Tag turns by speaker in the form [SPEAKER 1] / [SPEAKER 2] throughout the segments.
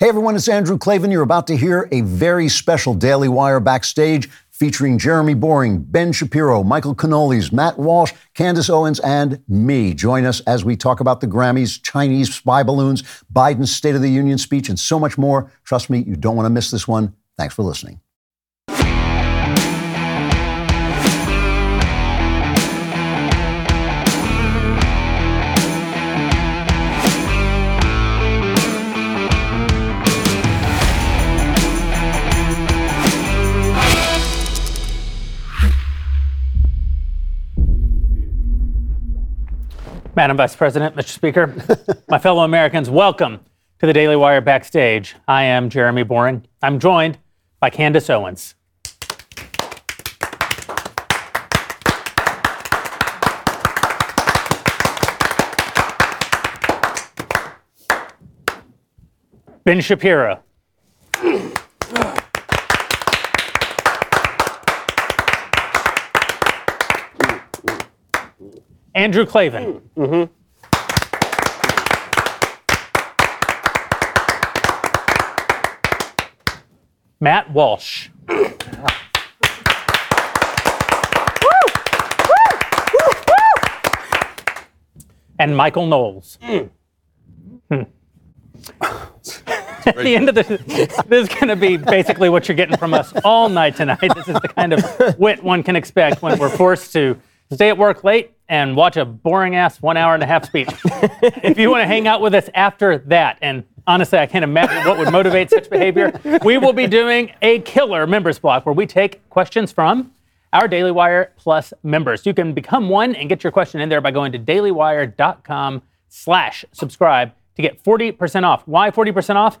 [SPEAKER 1] Hey everyone, it's Andrew Klavan. You're about to hear a very special Daily Wire backstage featuring Jeremy Boreing, Ben Shapiro, Michael Knowles, Matt Walsh, Candace Owens, and me. Join us as we talk about the Grammys, Chinese spy balloons, Biden's State of the Union speech, and so much more. Trust me, you don't want to miss this one. Thanks for listening.
[SPEAKER 2] Madam Vice President, Mr. Speaker, my fellow Americans, welcome to the Daily Wire Backstage. I am Jeremy Boreing. I'm joined by Candace Owens. Ben Shapiro. Andrew Klavan. Matt Walsh. and Michael Knowles. Hmm. At the end of this, this is going to be basically what you're getting from us all night tonight. This is the kind of wit one can expect when we're forced to stay at work late and watch a boring ass one hour and a half speech. if you want to hang out with us after that, and honestly, I can't imagine what would motivate such behavior, we will be doing a killer members block where we take questions from our Daily Wire Plus members. You can become one and get your question in there by going to dailywire.com slash subscribe to get 40% off. Why 40% off?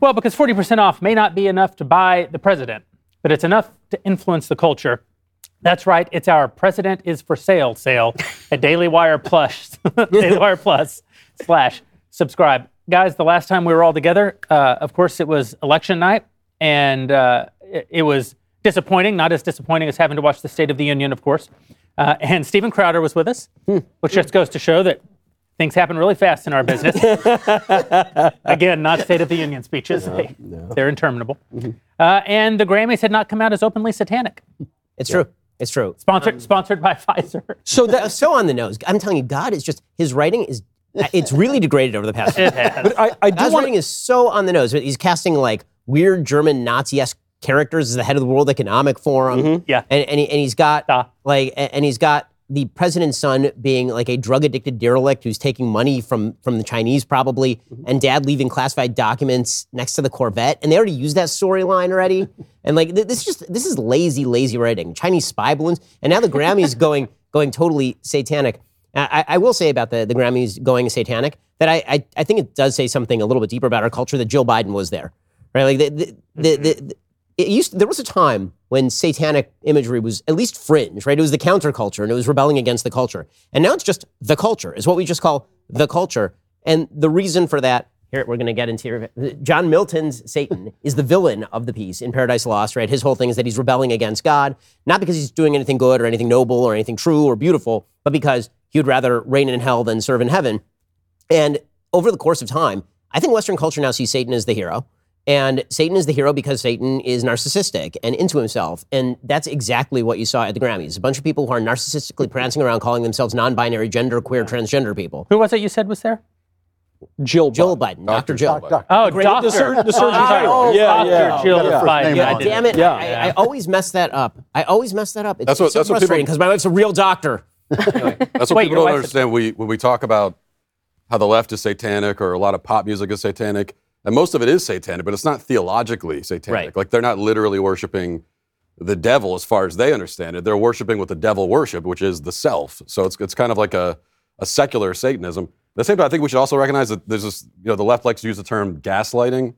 [SPEAKER 2] Well, because 40% off may not be enough to buy the president, but it's enough to influence the culture. That's right. It's our President is for Sale sale at Daily Wire Plus, Daily Wire Plus slash subscribe. Guys, the last time we were all together, uh, of course, it was election night, and uh, it, it was disappointing. Not as disappointing as having to watch the State of the Union, of course. Uh, and Steven Crowder was with us, which just goes to show that things happen really fast in our business. Again, not State of the Union speeches. they, They're interminable. Uh, and the Grammys had not come out as openly satanic.
[SPEAKER 3] It's true. It's true.
[SPEAKER 2] Sponsored, sponsored by Pfizer.
[SPEAKER 3] So that so on the nose. I'm telling you, God is just his writing is it's really degraded over the past.
[SPEAKER 2] It has.
[SPEAKER 4] I, I do
[SPEAKER 3] God's
[SPEAKER 4] want
[SPEAKER 3] writing is so on the nose. He's casting like weird German Nazi-esque characters as the head of the World Economic Forum.
[SPEAKER 2] Yeah.
[SPEAKER 3] and and, he, and he's got
[SPEAKER 2] Ah.
[SPEAKER 3] like and he's got the president's son being like a drug addicted derelict who's taking money from from the Chinese probably, mm-hmm. and dad leaving classified documents next to the Corvette, and they already used that storyline already. and like th- this is just this is lazy, lazy writing. Chinese spy balloons, and now the Grammys going going totally satanic. I, I will say about the, the Grammys going satanic that I, I I think it does say something a little bit deeper about our culture that Joe Biden was there, right? Like the the, the, the, mm-hmm. It used there was a time when satanic imagery was at least fringe, right? It was the counterculture and it was rebelling against the culture. And now it's just the culture. It's what we just call the culture. And the reason for that, here we're going to get into here. John Milton's Satan is the villain of the piece in Paradise Lost, right? His whole thing is that he's rebelling against God, not because he's doing anything good or anything noble or anything true or beautiful, but because he would rather reign in hell than serve in heaven. And over the course of time, I think Western culture now sees Satan as the hero. And Satan is the hero because Satan is narcissistic and into himself. And that's exactly what you saw at the Grammys. A bunch of people who are narcissistically prancing around calling themselves non binary, gender, queer, transgender people.
[SPEAKER 2] Who was it you said was there?
[SPEAKER 4] Jill.
[SPEAKER 3] Jill Biden, Dr. Jill.
[SPEAKER 4] Doc-
[SPEAKER 2] Oh,
[SPEAKER 3] Great-
[SPEAKER 2] Doctor.
[SPEAKER 4] the surgeon- the
[SPEAKER 2] Oh,
[SPEAKER 4] surgeon
[SPEAKER 2] sorry.
[SPEAKER 4] general. Yeah,
[SPEAKER 2] Dr.
[SPEAKER 4] yeah.
[SPEAKER 2] Jill
[SPEAKER 4] Yeah.
[SPEAKER 2] Biden.
[SPEAKER 1] Name oh,
[SPEAKER 2] I
[SPEAKER 3] Damn it.
[SPEAKER 4] Yeah.
[SPEAKER 3] I, I always mess that up. I always mess that up. It's,
[SPEAKER 5] That's what-
[SPEAKER 3] it's so
[SPEAKER 5] that's
[SPEAKER 3] frustrating because my wife's a real doctor.
[SPEAKER 5] That's what
[SPEAKER 2] Wait,
[SPEAKER 5] people don't
[SPEAKER 2] wife-
[SPEAKER 5] understand. We, when we talk about how the left is satanic or a lot of pop music is satanic, and most of it is satanic, but it's not theologically satanic.
[SPEAKER 3] Right.
[SPEAKER 5] Like they're not literally worshiping the devil as far as they understand it. They're worshiping what the devil worship, which is the self. So it's, it's kind of like a, a secular Satanism. At the same time, I think we should also recognize that there's this, you know, the left likes to use the term gaslighting,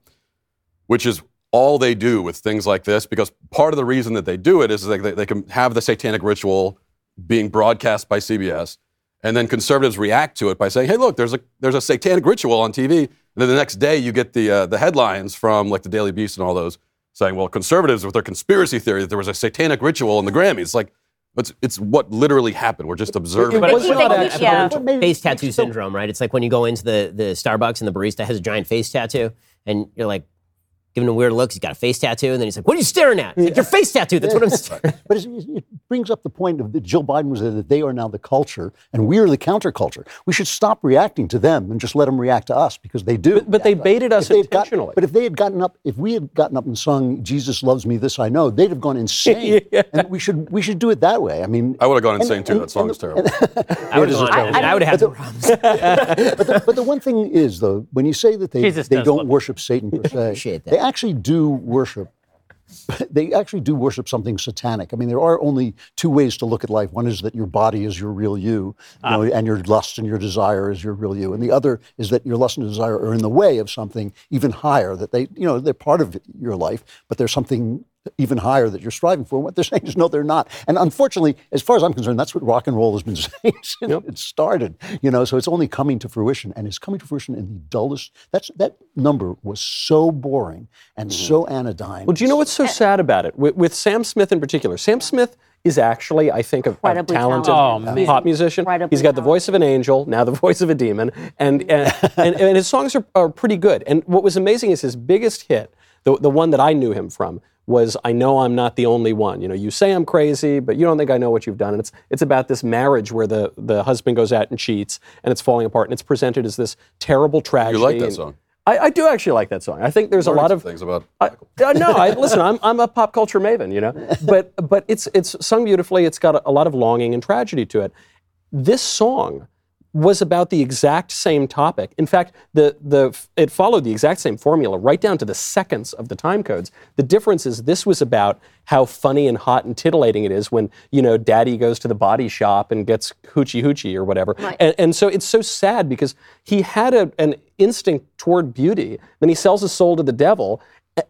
[SPEAKER 5] which is all they do with things like this, because part of the reason that they do it is like they, they can have the satanic ritual being broadcast by CBS, and then conservatives react to it by saying, "Hey, look, there's a there's a satanic ritual on TV." And then the next day, you get the uh, the headlines from like the Daily Beast and all those saying, "Well, conservatives with their conspiracy theory that there was a satanic ritual in the Grammys." Like, it's it's what literally happened. We're just observing.
[SPEAKER 4] But
[SPEAKER 5] what's
[SPEAKER 4] it's
[SPEAKER 5] going
[SPEAKER 4] not
[SPEAKER 5] on.
[SPEAKER 4] actually-
[SPEAKER 6] Yeah.
[SPEAKER 4] What made-
[SPEAKER 3] face tattoo syndrome, right? It's like when you go into the, the Starbucks and the barista has a giant face tattoo. and you're like giving him weird looks. He's got a face tattoo, and then he's like, "What are you staring at?" He's like, Your face tattoo. That's what I'm staring.
[SPEAKER 1] But it brings up the point of that Jill Biden was there, that they are now the culture and we are the counterculture. We should stop reacting to them and just let them react to us because they do.
[SPEAKER 4] But they baited us
[SPEAKER 1] If they had got-
[SPEAKER 4] intentionally.
[SPEAKER 1] but if they had gotten up, if we had gotten up and sung "Jesus loves me, this I know," they'd have gone insane. yeah. And we should we should do it that way. I mean,
[SPEAKER 5] I would have gone
[SPEAKER 1] and-
[SPEAKER 5] insane too.
[SPEAKER 1] and-
[SPEAKER 5] That song
[SPEAKER 1] and-
[SPEAKER 5] is terrible.
[SPEAKER 3] I would have
[SPEAKER 1] is terrible.
[SPEAKER 3] I would have had problems.
[SPEAKER 1] but, the, but the one thing is, though, when you say that they,
[SPEAKER 2] Jesus
[SPEAKER 1] they don't
[SPEAKER 2] love you.
[SPEAKER 1] worship Satan per se, they actually do worship. They actually do worship something satanic. I mean, there are only two ways to look at life. One is that your body is your real you, you know, ah. and your lust and your desire is your real you, and the other is that your lust and desire are in the way of something even higher. That they, you know, they're part of your life, but there's something even higher that you're striving for. And what they're saying is, no, they're not. And unfortunately, as far as I'm concerned, that's what rock and roll has been saying since it started. You know, so it's only coming to fruition, and it's coming to fruition in the dullest. That's that number was so boring and mm-hmm. so anodyne.
[SPEAKER 4] Well, do you know what's so sad about it? With, with Sam Smith in particular, Sam Smith is actually, I think, a, a talented
[SPEAKER 2] talented. Oh, man.
[SPEAKER 4] pop musician.
[SPEAKER 6] Incredibly
[SPEAKER 4] He's got the voice of an angel, now the voice of a demon, and and, and, and his songs are, are pretty good. And what was amazing is his biggest hit, the, the one that I knew him from, was "I Know I'm Not the Only One." You know, you say I'm crazy, but you don't think I know what you've done. And it's it's about this marriage where the the husband goes out and cheats, and it's falling apart, and it's presented as this terrible tragedy.
[SPEAKER 5] You like that song?
[SPEAKER 4] I, I do actually like that song. I think there's a lot of
[SPEAKER 5] things about.
[SPEAKER 4] I, uh, no, I, listen, I'm, I'm a pop culture maven, you know, but but it's it's sung beautifully. It's got a, a lot of longing and tragedy to it. This song was about the exact same topic. In fact, the the it followed the exact same formula right down to the seconds of the time codes. The difference is this was about how funny and hot and titillating it is when you know Daddy goes to the body shop and gets hoochie hoochie or whatever. And, and so it's so sad because he had a, an instinct toward beauty. Then he sells his soul to the devil.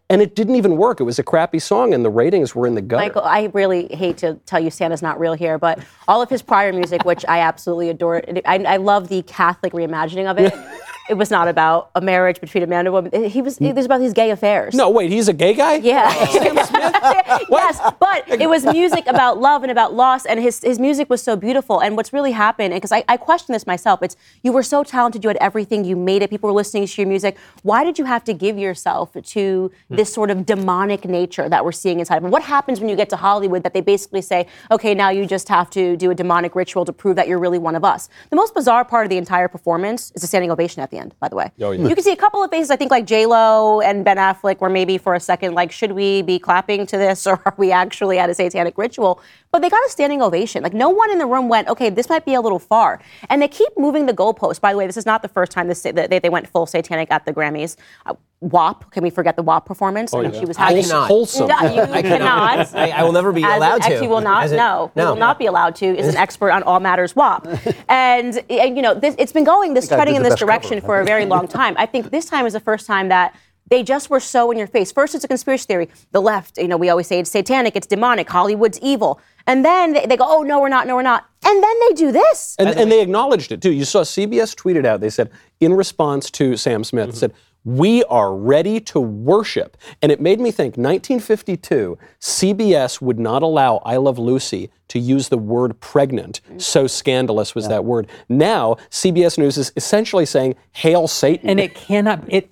[SPEAKER 4] And it didn't even work. It was a crappy song, and the ratings were in the gutter.
[SPEAKER 6] Michael, I really hate to tell you Santa's not real here, but all of his prior music, which I absolutely adore, I, I love the Catholic reimagining of it. it was not about a marriage between a man and a woman. He was. It was about his gay affairs.
[SPEAKER 4] no, wait, he's a gay guy?
[SPEAKER 6] Yeah. Oh, yes, but it was music about love and about loss, and his, his music was so beautiful. And what's really happened, because I, I question this myself, it's you were so talented, you had everything, you made it, people were listening to your music. Why did you have to give yourself to this sort of demonic nature that we're seeing inside of him? What happens when you get to Hollywood that they basically say, okay, now you just have to do a demonic ritual to prove that you're really one of us? The most bizarre part of the entire performance is a standing ovation at the end, by the way.
[SPEAKER 4] Oh, yeah.
[SPEAKER 6] You can see a couple of faces, I think like J Lo and Ben Affleck, where maybe for a second, like, should we be clapping to this or are we actually at a satanic ritual? But they got a standing ovation. Like, no one in the room went, okay, this might be a little far. And they keep moving the goalposts. By the way, this is not the first time this, that they, they went full satanic at the Grammys. Uh, WAP, can we forget the WAP performance? Oh, I mean, she was
[SPEAKER 3] I
[SPEAKER 6] having.
[SPEAKER 3] cannot.
[SPEAKER 4] Wholesome.
[SPEAKER 6] No, you
[SPEAKER 3] I
[SPEAKER 6] cannot.
[SPEAKER 3] I, I will never be
[SPEAKER 6] As
[SPEAKER 3] allowed
[SPEAKER 6] an,
[SPEAKER 3] to.
[SPEAKER 6] Actually, will not.
[SPEAKER 3] As a-
[SPEAKER 6] no,
[SPEAKER 3] no.
[SPEAKER 6] will not be allowed to. Is an expert on all matters WAP, and, and you know this, it's been going this
[SPEAKER 1] I
[SPEAKER 6] treading in this direction
[SPEAKER 1] cover.
[SPEAKER 6] for a very long time. I think this time is the first time that they just were so in your face. First, it's a conspiracy theory. The left, you know, we always say it's satanic, it's demonic, Hollywood's evil, and then they, they go, oh no, we're not, no, we're not, and then they do this.
[SPEAKER 4] And, and they acknowledged it too. You saw CBS tweeted out, they said, in response to Sam Smith, mm-hmm. said, we are ready to worship. And it made me think 1952, CBS would not allow I Love Lucy to use the word pregnant. So scandalous was that word. Now, CBS News is essentially saying, Hail Satan.
[SPEAKER 2] And it cannot, it,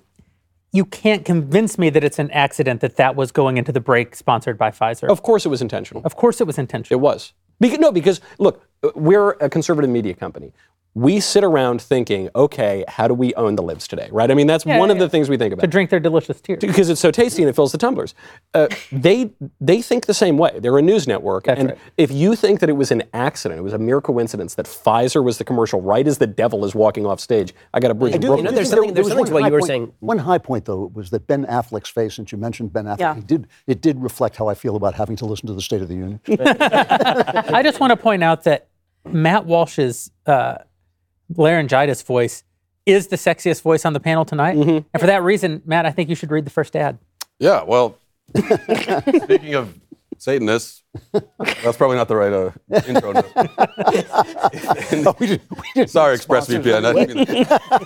[SPEAKER 2] you can't convince me that it's an accident that that was going into the break sponsored by Pfizer.
[SPEAKER 4] of course, it was intentional.
[SPEAKER 2] Of course it was intentional.
[SPEAKER 4] It was. Because, no, because look, uh, we're a conservative media company. We sit around thinking, okay, how do we own the libs today, right? I mean, that's one of
[SPEAKER 2] yeah.
[SPEAKER 4] the things we think about.
[SPEAKER 2] to drink their delicious tears.
[SPEAKER 4] because it's so tasty and it fills the tumblers. Uh, they they think the same way. They're a news network, and
[SPEAKER 2] right.
[SPEAKER 4] if you think that it was an accident, it was a mere coincidence that Pfizer was the commercial right as the devil is walking off stage. I got a bridge.
[SPEAKER 3] do- you know, there's something-
[SPEAKER 1] There was
[SPEAKER 3] something to what you were
[SPEAKER 1] point-
[SPEAKER 3] saying.
[SPEAKER 1] One high point, though, was that Ben Affleck's face, since you mentioned Ben Affleck,
[SPEAKER 6] Yeah.
[SPEAKER 1] he did, it did reflect how I feel about having to listen to the State of the Union.
[SPEAKER 2] I just want to point out that Matt Walsh's uh, laryngitis voice is the sexiest voice on the panel tonight. And for that reason, Matt, I think you should read the first ad.
[SPEAKER 5] Yeah, well, speaking of Satanists, that's probably not the right uh, intro. note. Sorry, ExpressVPN. I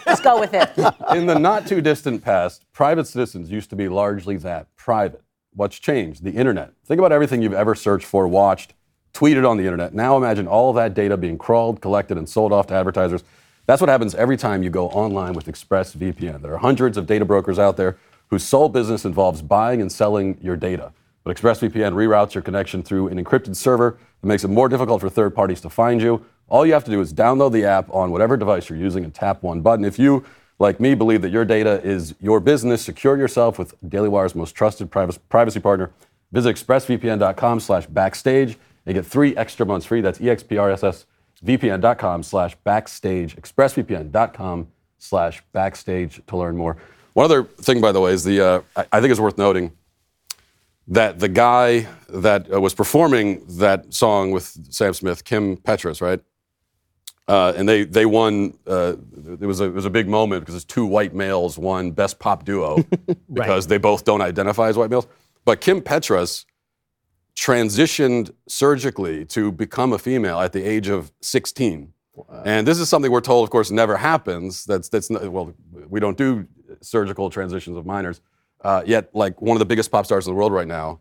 [SPEAKER 6] Let's go with it.
[SPEAKER 5] in the not too distant past, private citizens used to be largely that private. What's changed? The internet. Think about everything you've ever searched for, watched, tweeted on the internet. Now imagine all that data being crawled, collected, and sold off to advertisers. That's what happens every time you go online with ExpressVPN. There are hundreds of data brokers out there whose sole business involves buying and selling your data. But ExpressVPN reroutes your connection through an encrypted server that makes it more difficult for third parties to find you. All you have to do is download the app on whatever device you're using and tap one button. If you, like me, believe that your data is your business, secure yourself with Daily Wire's most trusted privacy privacy partner. Visit expressvpn.com slash backstage and get three extra months free. That's expressvpn.com slash backstage, expressvpn.com slash backstage to learn more. One other thing, by the way, is the, uh, I, think it's worth noting that the guy that uh, was performing that song with Sam Smith, Kim Petras, right? Uh, and they they won. Uh, it was a it was a big moment because it's two white males won best pop duo because they both don't identify as white males. But Kim Petras transitioned surgically to become a female at the age of 16. And this is something we're told, of course, never happens. That's that's not, well, we don't do surgical transitions of minors. Uh, yet, like one of the biggest pop stars in the world right now,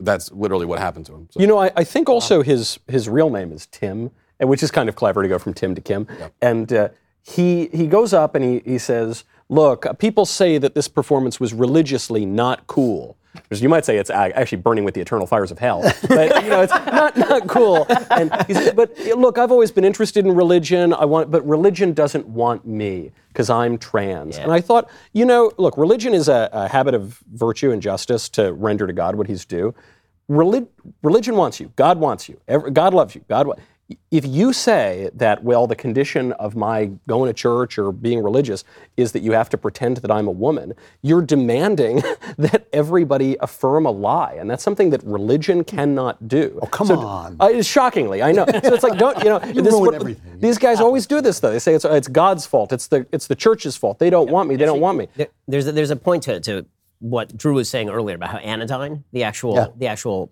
[SPEAKER 5] that's literally what happened to him. So-
[SPEAKER 4] You know, I, I think also his his real name is Tim, and which is kind of clever to go from Tim to Kim. And uh, he he goes up and he he says, "Look, uh, people say that this performance was religiously not cool." Because you might say it's actually burning with the eternal fires of hell, but you know it's not not cool. And he said, "But look, I've always been interested in religion. I want, but religion doesn't want me because I'm trans." And I thought, you know, look, religion is a, a habit of virtue and justice to render to God what He's due. Relig- religion wants you. God wants you. Ev- God loves you. God. Wa- if you say that, well, the condition of my going to church or being religious is that you have to pretend that I'm a woman, you're demanding that everybody affirm a lie, and that's something that religion cannot do. Oh,
[SPEAKER 1] come on.
[SPEAKER 4] Uh, shockingly, I know. So it's like, don't you know? this is
[SPEAKER 1] ruin
[SPEAKER 4] what-
[SPEAKER 1] everything.
[SPEAKER 4] These guys always do this, though. They say it's, it's God's fault. It's the it's the church's fault. They don't want me. They don't want me.
[SPEAKER 3] There- there's a, there's a point to, to what Drew was saying earlier about how anodyne the actual
[SPEAKER 1] Yeah.
[SPEAKER 3] the actual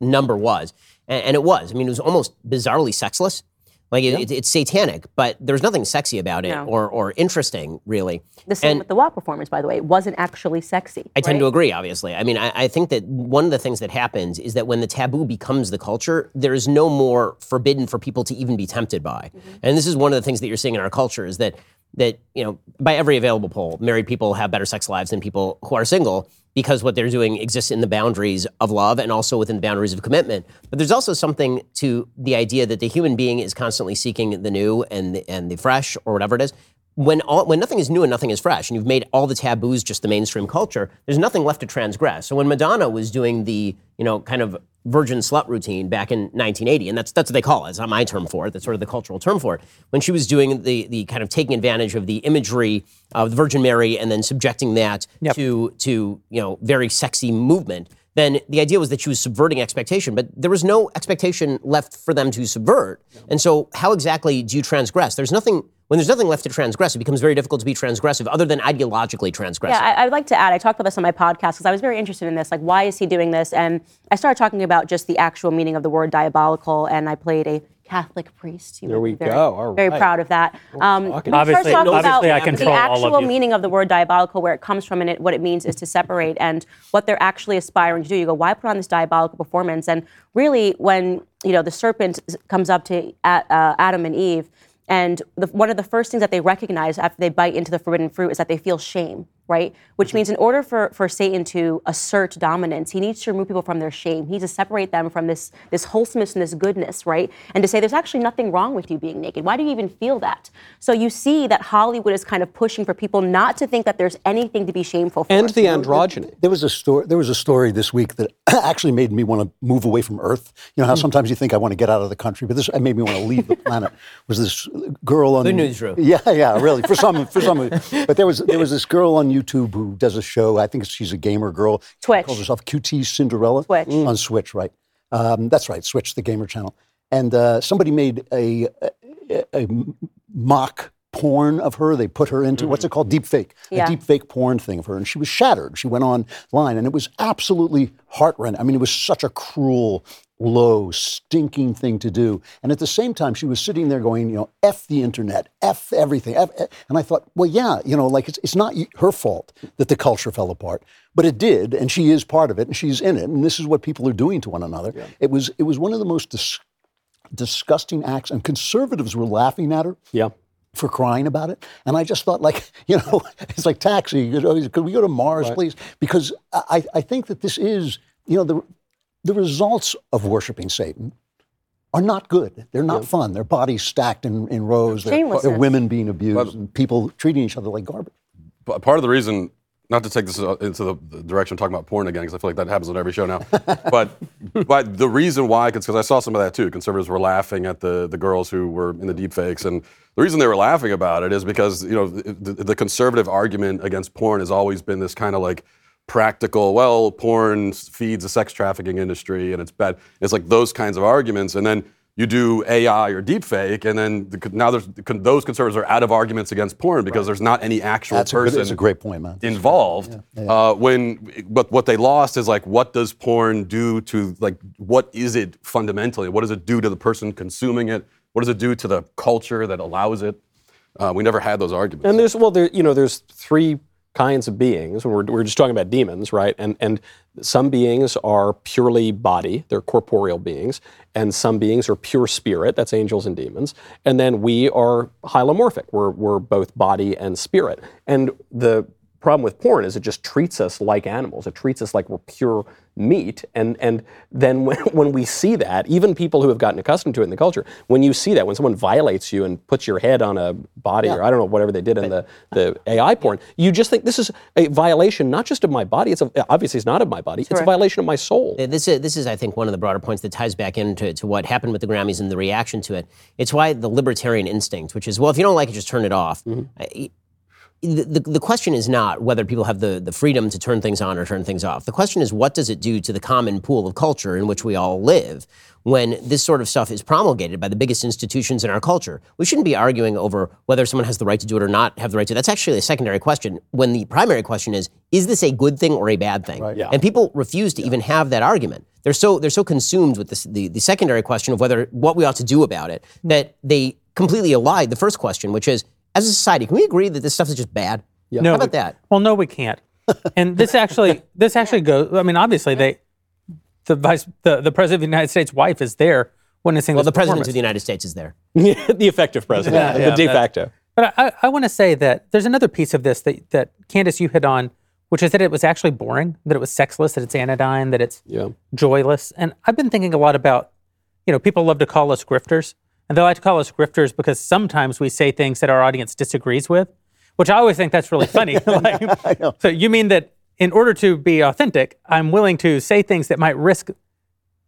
[SPEAKER 3] number was, and, and it was. I mean, it was almost bizarrely sexless. Like it, it- it's satanic, but there's nothing sexy about it
[SPEAKER 6] No.
[SPEAKER 3] or or interesting really.
[SPEAKER 6] The same
[SPEAKER 3] And-
[SPEAKER 6] with the WAP performance, by the way. It wasn't actually sexy.
[SPEAKER 3] I tend to agree, obviously. I mean, I, I think that one of the things that happens is that when the taboo becomes the culture, there is no more forbidden for people to even be tempted by. Mm-hmm. And this is one of the things that you're seeing in our culture is that that you know by every available poll, married people have better sex lives than people who are single because what they're doing exists in the boundaries of love and also within the boundaries of commitment. But there's also something to the idea that the human being is constantly seeking the new and the, and the fresh or whatever it is when all, when nothing is new and nothing is fresh, and you've made all the taboos just the mainstream culture, there's nothing left to transgress. So when Madonna was doing the you know kind of virgin slut routine back in 1980, and that's that's what they call it. It's not my term for it. That's sort of the cultural term for it. When she was doing the the kind of taking advantage of the imagery of the Virgin Mary and then subjecting that to to you know very sexy movement then the idea was that she was subverting expectation, but there was no expectation left for them to subvert. And so, how exactly do you transgress? There's nothing. When there's nothing left to transgress, it becomes very difficult to be transgressive, other than ideologically transgressive.
[SPEAKER 6] Yeah, I, I would like to add. I talked about this on my podcast because I was very interested in this. Like, why is he doing this? And I started talking about just the actual meaning of the word diabolical. And I played a Catholic priest. You
[SPEAKER 4] There we
[SPEAKER 6] be very,
[SPEAKER 4] go. All
[SPEAKER 6] Very
[SPEAKER 4] right.
[SPEAKER 6] proud of that. Um,
[SPEAKER 4] talking.
[SPEAKER 6] we
[SPEAKER 2] Obviously-
[SPEAKER 6] started talking
[SPEAKER 2] obviously I
[SPEAKER 6] about
[SPEAKER 2] control
[SPEAKER 6] the
[SPEAKER 2] all of
[SPEAKER 6] actual
[SPEAKER 2] you.
[SPEAKER 6] meaning of the word diabolical, where it comes from, and it, what it means is to separate, and what they're actually aspiring to do. You go, why put on this diabolical performance? And really, when you know the serpent comes up to uh, Adam and Eve. And the, one of the first things that they recognize after they bite into the forbidden fruit is that they feel shame, right? Which mm-hmm. means in order for, for Satan to assert dominance, he needs to remove people from their shame. He needs to separate them from this, this wholesomeness and this goodness, right? And to say there's actually nothing wrong with you being naked. Why do you even feel that? So you see that Hollywood is kind of pushing for people not to think that there's anything to be shameful for.
[SPEAKER 4] And the androgyny.
[SPEAKER 1] There was a story. There was a story this week that actually made me want to move away from Earth. You know how mm. sometimes you think I want to get out of the country, but this made me want to leave the planet. Was this girl on
[SPEAKER 3] the newsroom.
[SPEAKER 1] Yeah, yeah, really. For some, for some. But there was there was this girl on YouTube who does a show. I think she's a gamer girl.
[SPEAKER 6] Twitch.
[SPEAKER 1] Calls herself QT Cinderella.
[SPEAKER 6] Twitch.
[SPEAKER 1] on Switch, right? Um, that's right, Switch, the gamer channel. And uh, somebody made a, a, a mock porn of her. They put her into what's it called? Deep fake.
[SPEAKER 6] Yeah.
[SPEAKER 1] A deep fake porn thing of her. And she was shattered. She went online and it was absolutely heartrending. I mean, it was such a cruel, low, stinking thing to do. And at the same time, she was sitting there going, you know, F the internet, F everything. F, F. And I thought, well, yeah, you know, like it's, it's not her fault that the culture fell apart, but it did. And she is part of it and she's in it. And this is what people are doing to one another. It was, it was one of the most dis- disgusting acts. And conservatives were laughing at her
[SPEAKER 4] Yeah.
[SPEAKER 1] for crying about it. And I just thought, like, you know, it's like taxi. You know, could we go to Mars, please? Because I, I think that this is, you know, the the results of worshiping Satan are not good. They're not fun. Their bodies stacked in, in rows. They're, they're women being abused and people treating each other like garbage.
[SPEAKER 5] But part of the reason, not to take this uh, into the, the direction of talking about porn again, because I feel like that happens on every show now. but but the reason why, because I saw some of that too. Conservatives were laughing at the the girls who were in the deep fakes, and the reason they were laughing about it is because you know the, the conservative argument against porn has always been this kind of like practical. Well, porn feeds the sex trafficking industry, and it's bad. It's like those kinds of arguments, and then you do AI or deepfake, and then the, now there's those conservatives are out of arguments against porn because there's not any actual
[SPEAKER 1] That's a, good,
[SPEAKER 5] person
[SPEAKER 1] that's a great point, man.
[SPEAKER 5] involved. Uh, when but what they lost is like, what does porn do to like what is it fundamentally? What does it do to the person consuming it? What does it do to the culture that allows it? Uh, we never had those arguments.
[SPEAKER 4] And there's well, there you know, there's three kinds of beings. We're, we're just talking about demons, right? And and some beings are purely body; they're corporeal beings, and some beings are pure spirit. That's angels and demons. And then we are hylomorphic. We're we're both body and spirit. And the problem with porn is it just treats us like animals. It treats us like we're pure meat. And and then when, when we see that, even people who have gotten accustomed to it in the culture, when you see that, when someone violates you and puts your head on a body or I don't know whatever they did in the, the AI porn, you just think this is a violation not just of my body. It's a, obviously it's not of my body. It's a violation of my soul.
[SPEAKER 3] This is, this is, I think, one of the broader points that ties back into to what happened with the Grammys and the reaction to it. It's why the libertarian instinct, which is, well, if you don't like it, just turn it off. Mm-hmm. I- the, the, the question is not whether people have the, the freedom to turn things on or turn things off. The question is, what does it do to the common pool of culture in which we all live when this sort of stuff is promulgated by the biggest institutions in our culture? We shouldn't be arguing over whether someone has the right to do it or not have the right to. That's actually a secondary question. When the primary question is, is this a good thing or a bad thing?
[SPEAKER 4] Yeah.
[SPEAKER 3] And people refuse to even have that argument. They're so they're so consumed with this, the the secondary question of whether what we ought to do about it hmm. that they completely elide the first question, which is, as a society, can we agree that this stuff is just bad?
[SPEAKER 2] No,
[SPEAKER 3] How
[SPEAKER 2] we-
[SPEAKER 3] about that?
[SPEAKER 2] Well, no, we can't. And this actually, this actually goes. I mean, obviously, they, the vice, the, the president of the United States' wife is there witnessing
[SPEAKER 3] Well,
[SPEAKER 2] this
[SPEAKER 3] the president of the United States is there.
[SPEAKER 4] the effective president,
[SPEAKER 2] Yeah,
[SPEAKER 4] the
[SPEAKER 2] yeah,
[SPEAKER 4] de
[SPEAKER 2] that-
[SPEAKER 4] facto.
[SPEAKER 2] But I, I want to say that there's another piece of this that, that Candace, you hit on, which is that it was actually boring, that it was sexless, that it's anodyne, that it's
[SPEAKER 4] Yeah.
[SPEAKER 2] joyless. And I've been thinking a lot about, you know, people love to call us grifters. And they like to call us grifters because sometimes we say things that our audience disagrees with, which I always think that's really funny. Like, So you mean that in order to be authentic, I'm willing to say things that might risk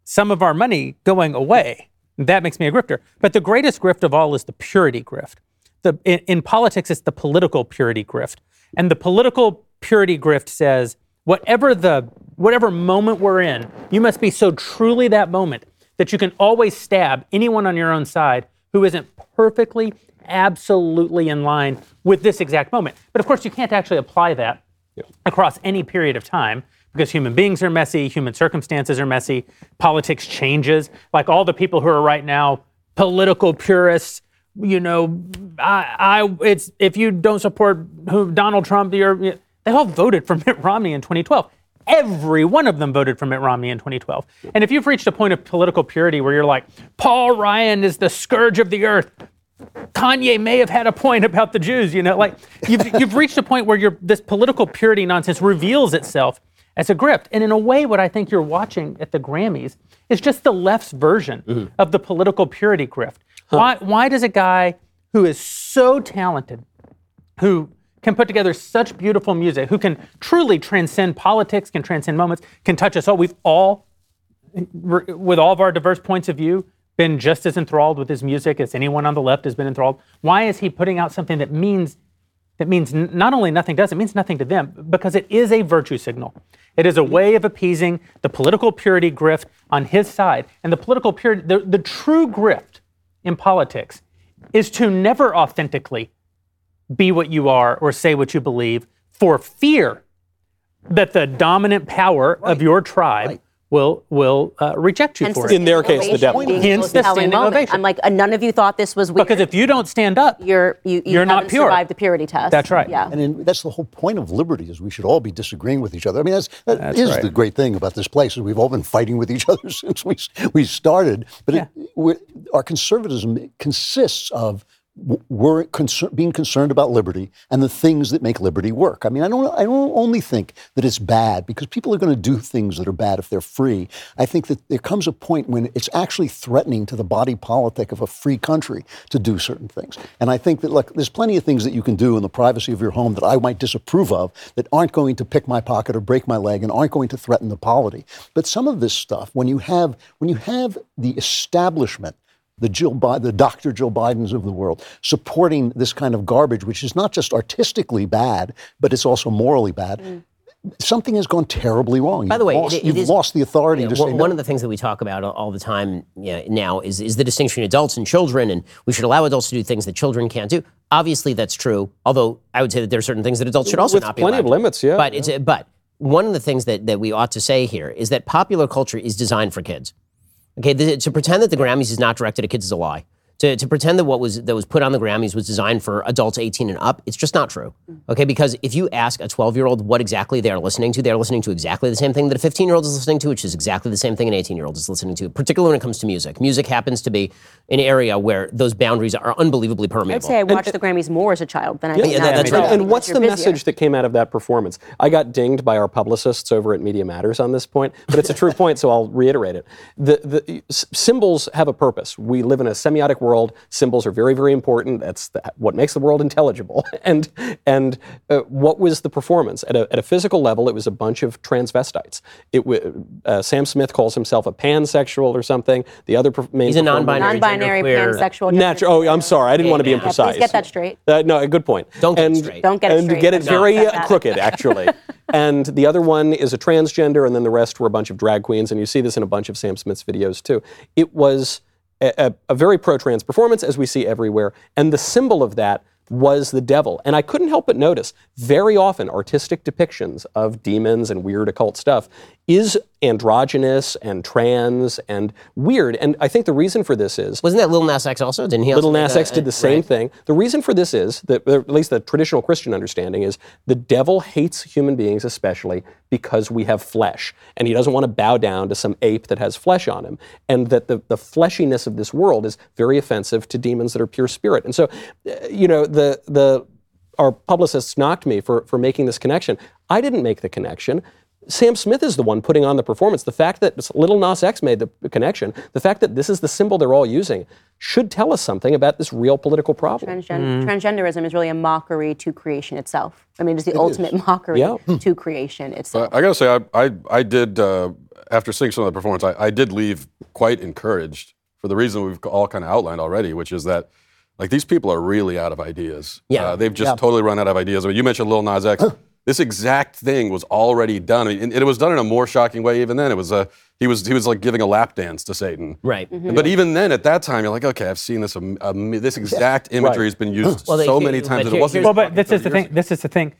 [SPEAKER 2] some of our money going away. That makes me a grifter. But the greatest grift of all is the purity grift. The, in, in politics, it's the political purity grift. And the political purity grift says, whatever the whatever moment we're in, you must be so truly that moment that you can always stab anyone on your own side who isn't perfectly, absolutely in line with this exact moment. But of course, you can't actually apply that across any period of time because human beings are messy, human circumstances are messy, politics changes. Like all the people who are right now political purists, you know, I, I it's if you don't support who Donald Trump, you're, they all voted for Mitt Romney in 2012. Every one of them voted for Mitt Romney in 2012. And if you've reached a point of political purity where you're like, Paul Ryan is the scourge of the earth, Kanye may have had a point about the Jews, you know, like you've, you've reached a point where your this political purity nonsense reveals itself as a grift. And in a way, what I think you're watching at the Grammys is just the left's version mm-hmm. of the political purity grift. Why, why does a guy who is so talented, who can put together such beautiful music, who can truly transcend politics, can transcend moments, can touch us all, we've all with all of our diverse points of view, been just as enthralled with his music as anyone on the left has been enthralled. Why is he putting out something that means that means not only nothing to us, it means nothing to them because it is a virtue signal. It is a way of appeasing the political purity grift on his side. And the political purity, the, the true grift in politics is to never authentically be what you are or say what you believe for fear that the dominant power of your tribe will will uh, reject you
[SPEAKER 6] Hence
[SPEAKER 2] for it.
[SPEAKER 4] In their case, the devil.
[SPEAKER 2] Hence the standing
[SPEAKER 6] moment.
[SPEAKER 2] ovation.
[SPEAKER 6] I'm like, uh, none of you thought this was weird.
[SPEAKER 2] Because if you don't stand up,
[SPEAKER 6] you're you, you
[SPEAKER 2] you're not
[SPEAKER 6] haven't
[SPEAKER 2] pure.
[SPEAKER 6] survived the purity test.
[SPEAKER 2] That's right.
[SPEAKER 6] Yeah.
[SPEAKER 1] And in, that's the whole point of liberty is we should all be disagreeing with each other. I mean, that's, that
[SPEAKER 2] That's
[SPEAKER 1] is
[SPEAKER 2] right.
[SPEAKER 1] the great thing about this place is we've all been fighting with each other since we we started. But it, our conservatism consists of w- were concern, being concerned about liberty and the things that make liberty work. I mean, I don't, I don't only think that it's bad because people are going to do things that are bad if they're free. I think that there comes a point when it's actually threatening to the body politic of a free country to do certain things. And I think that, look, there's plenty of things that you can do in the privacy of your home that I might disapprove of that aren't going to pick my pocket or break my leg and aren't going to threaten the polity. But some of this stuff, when you have, when you have the establishment the Jill Bi- the Dr. Jill Bidens of the world, supporting this kind of garbage, which is not just artistically bad, but it's also morally bad. Mm. Something has gone terribly wrong.
[SPEAKER 3] By the
[SPEAKER 1] You've
[SPEAKER 3] way,
[SPEAKER 1] lost,
[SPEAKER 3] it- it
[SPEAKER 1] you've
[SPEAKER 3] is-
[SPEAKER 1] lost the authority
[SPEAKER 3] Yeah,
[SPEAKER 1] to
[SPEAKER 3] one,
[SPEAKER 1] say
[SPEAKER 3] one
[SPEAKER 1] no.
[SPEAKER 3] of the things that we talk about all- all the time yeah, now is, is the distinction between adults and children, and we should allow adults to do things that children can't do. Obviously, that's true. Although I would say that there are certain things that adults should also
[SPEAKER 4] With
[SPEAKER 3] not be
[SPEAKER 4] plenty of
[SPEAKER 3] allowed to.
[SPEAKER 4] limits, yeah,
[SPEAKER 3] But it's but one of the things that, that we ought to say here is that popular culture is designed for kids. Okay, the, to pretend that the Grammys is not directed at kids is a lie. To, to pretend that what was that was put on the Grammys was designed for adults 18 and up, it's just not true. Mm. Okay, because if you ask a 12 year old what exactly they are listening to, they are listening to exactly the same thing that a 15 year old is listening to, which is exactly the same thing an 18 year old is listening to. Particularly when it comes to music, music happens to be an area where those boundaries are unbelievably permeable.
[SPEAKER 6] I'd say I watched uh, the Grammys more as a child than I
[SPEAKER 3] Yeah,
[SPEAKER 6] did
[SPEAKER 3] yeah,
[SPEAKER 6] now.
[SPEAKER 3] that- that's right.
[SPEAKER 6] adult.
[SPEAKER 4] And what's
[SPEAKER 6] You're
[SPEAKER 4] the
[SPEAKER 6] busier.
[SPEAKER 4] message that came out of that performance? I got dinged by our publicists over at Media Matters on this point, but it's a true point, so I'll reiterate it. The, the s- symbols have a purpose. We live in a semiotic world. Symbols are very, very important. That's the, what makes the world intelligible. And and uh, what was the performance at a, at a physical level? It was a bunch of transvestites. It w- uh, Sam Smith calls himself a pansexual or something. The other per- main
[SPEAKER 3] He's a non-binary,
[SPEAKER 6] Non-binary, pansexual.
[SPEAKER 4] Natural. Oh, I'm sorry. I didn't want to be
[SPEAKER 3] Yeah,
[SPEAKER 4] imprecise.
[SPEAKER 6] please get that straight.
[SPEAKER 4] Uh, no, good point.
[SPEAKER 3] Don't get it straight.
[SPEAKER 6] Don't get it
[SPEAKER 4] and
[SPEAKER 6] straight.
[SPEAKER 4] get it very uh, crooked, actually. and the other one is a transgender, and then the rest were a bunch of drag queens, and you see this in a bunch of Sam Smith's videos too. It was a, a, very pro-trans performance, as we see everywhere, and the symbol of that was the devil. And I couldn't help but notice very often artistic depictions of demons and weird occult stuff is androgynous and trans and weird. And I think the reason for this is
[SPEAKER 3] Wasn't that Lil Nas X also? Didn't he?
[SPEAKER 4] Little Nas X did the same
[SPEAKER 3] right.
[SPEAKER 4] thing. The reason for this is that, at least the traditional Christian understanding is the devil hates human beings, especially because we have flesh, and he doesn't want to bow down to some ape that has flesh on him, and that the, the fleshiness of this world is very offensive to demons that are pure spirit. And so, uh, you know, the the our publicists knocked me for for making this connection. I didn't make the connection. Sam Smith is the one putting on the performance. The fact that Little Nas X made the connection, the fact that this is the symbol they're all using, should tell us something about this real political problem.
[SPEAKER 6] Transgen- Transgenderism is really a mockery to creation itself. I mean, it's the ultimate mockery
[SPEAKER 4] Yeah.
[SPEAKER 6] to creation itself.
[SPEAKER 5] I gotta say, I I, I did uh, after seeing some of the performance, I, I did leave quite encouraged for the reason we've all kind of outlined already, which is that like these people are really out of ideas.
[SPEAKER 3] Yeah.
[SPEAKER 5] Uh, they've just totally run out of ideas. I mean, you mentioned Lil Nas X. this exact thing was already done, I mean, and it was done in a more shocking way. Even then, it was a he was he was like giving a lap dance to Satan.
[SPEAKER 3] Right.
[SPEAKER 5] But even then, at that time, you're like, okay, I've seen this. Um, um, this exact imagery has been used
[SPEAKER 3] Well,
[SPEAKER 5] so
[SPEAKER 3] here-
[SPEAKER 5] many times. that
[SPEAKER 3] here-
[SPEAKER 5] it wasn't.
[SPEAKER 2] Well, but this is the thing.
[SPEAKER 5] years
[SPEAKER 2] This is the thing.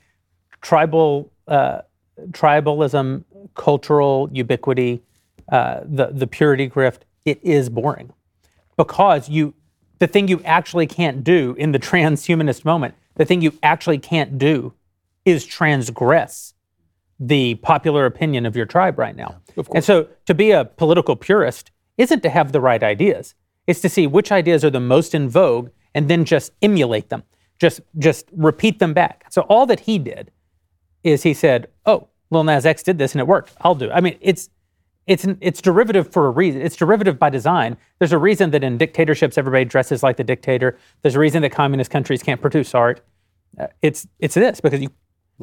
[SPEAKER 2] Tribal, uh, tribalism, cultural ubiquity, uh, the the purity grift. It is boring because you, the thing you actually can't do in the transhumanist moment, the thing you actually can't do, is transgress the popular opinion of your tribe right now. And so, to be a political purist isn't to have the right ideas. It's to see which ideas are the most in vogue and then just emulate them. Just just repeat them back. So all that he did is he said, "Oh, Lil Nas X did this and it worked. I'll do." it." I mean, it's it's it's derivative for a reason. It's derivative by design. There's a reason that in dictatorships everybody dresses like the dictator. There's a reason that communist countries can't produce art. Uh, it's it's this because you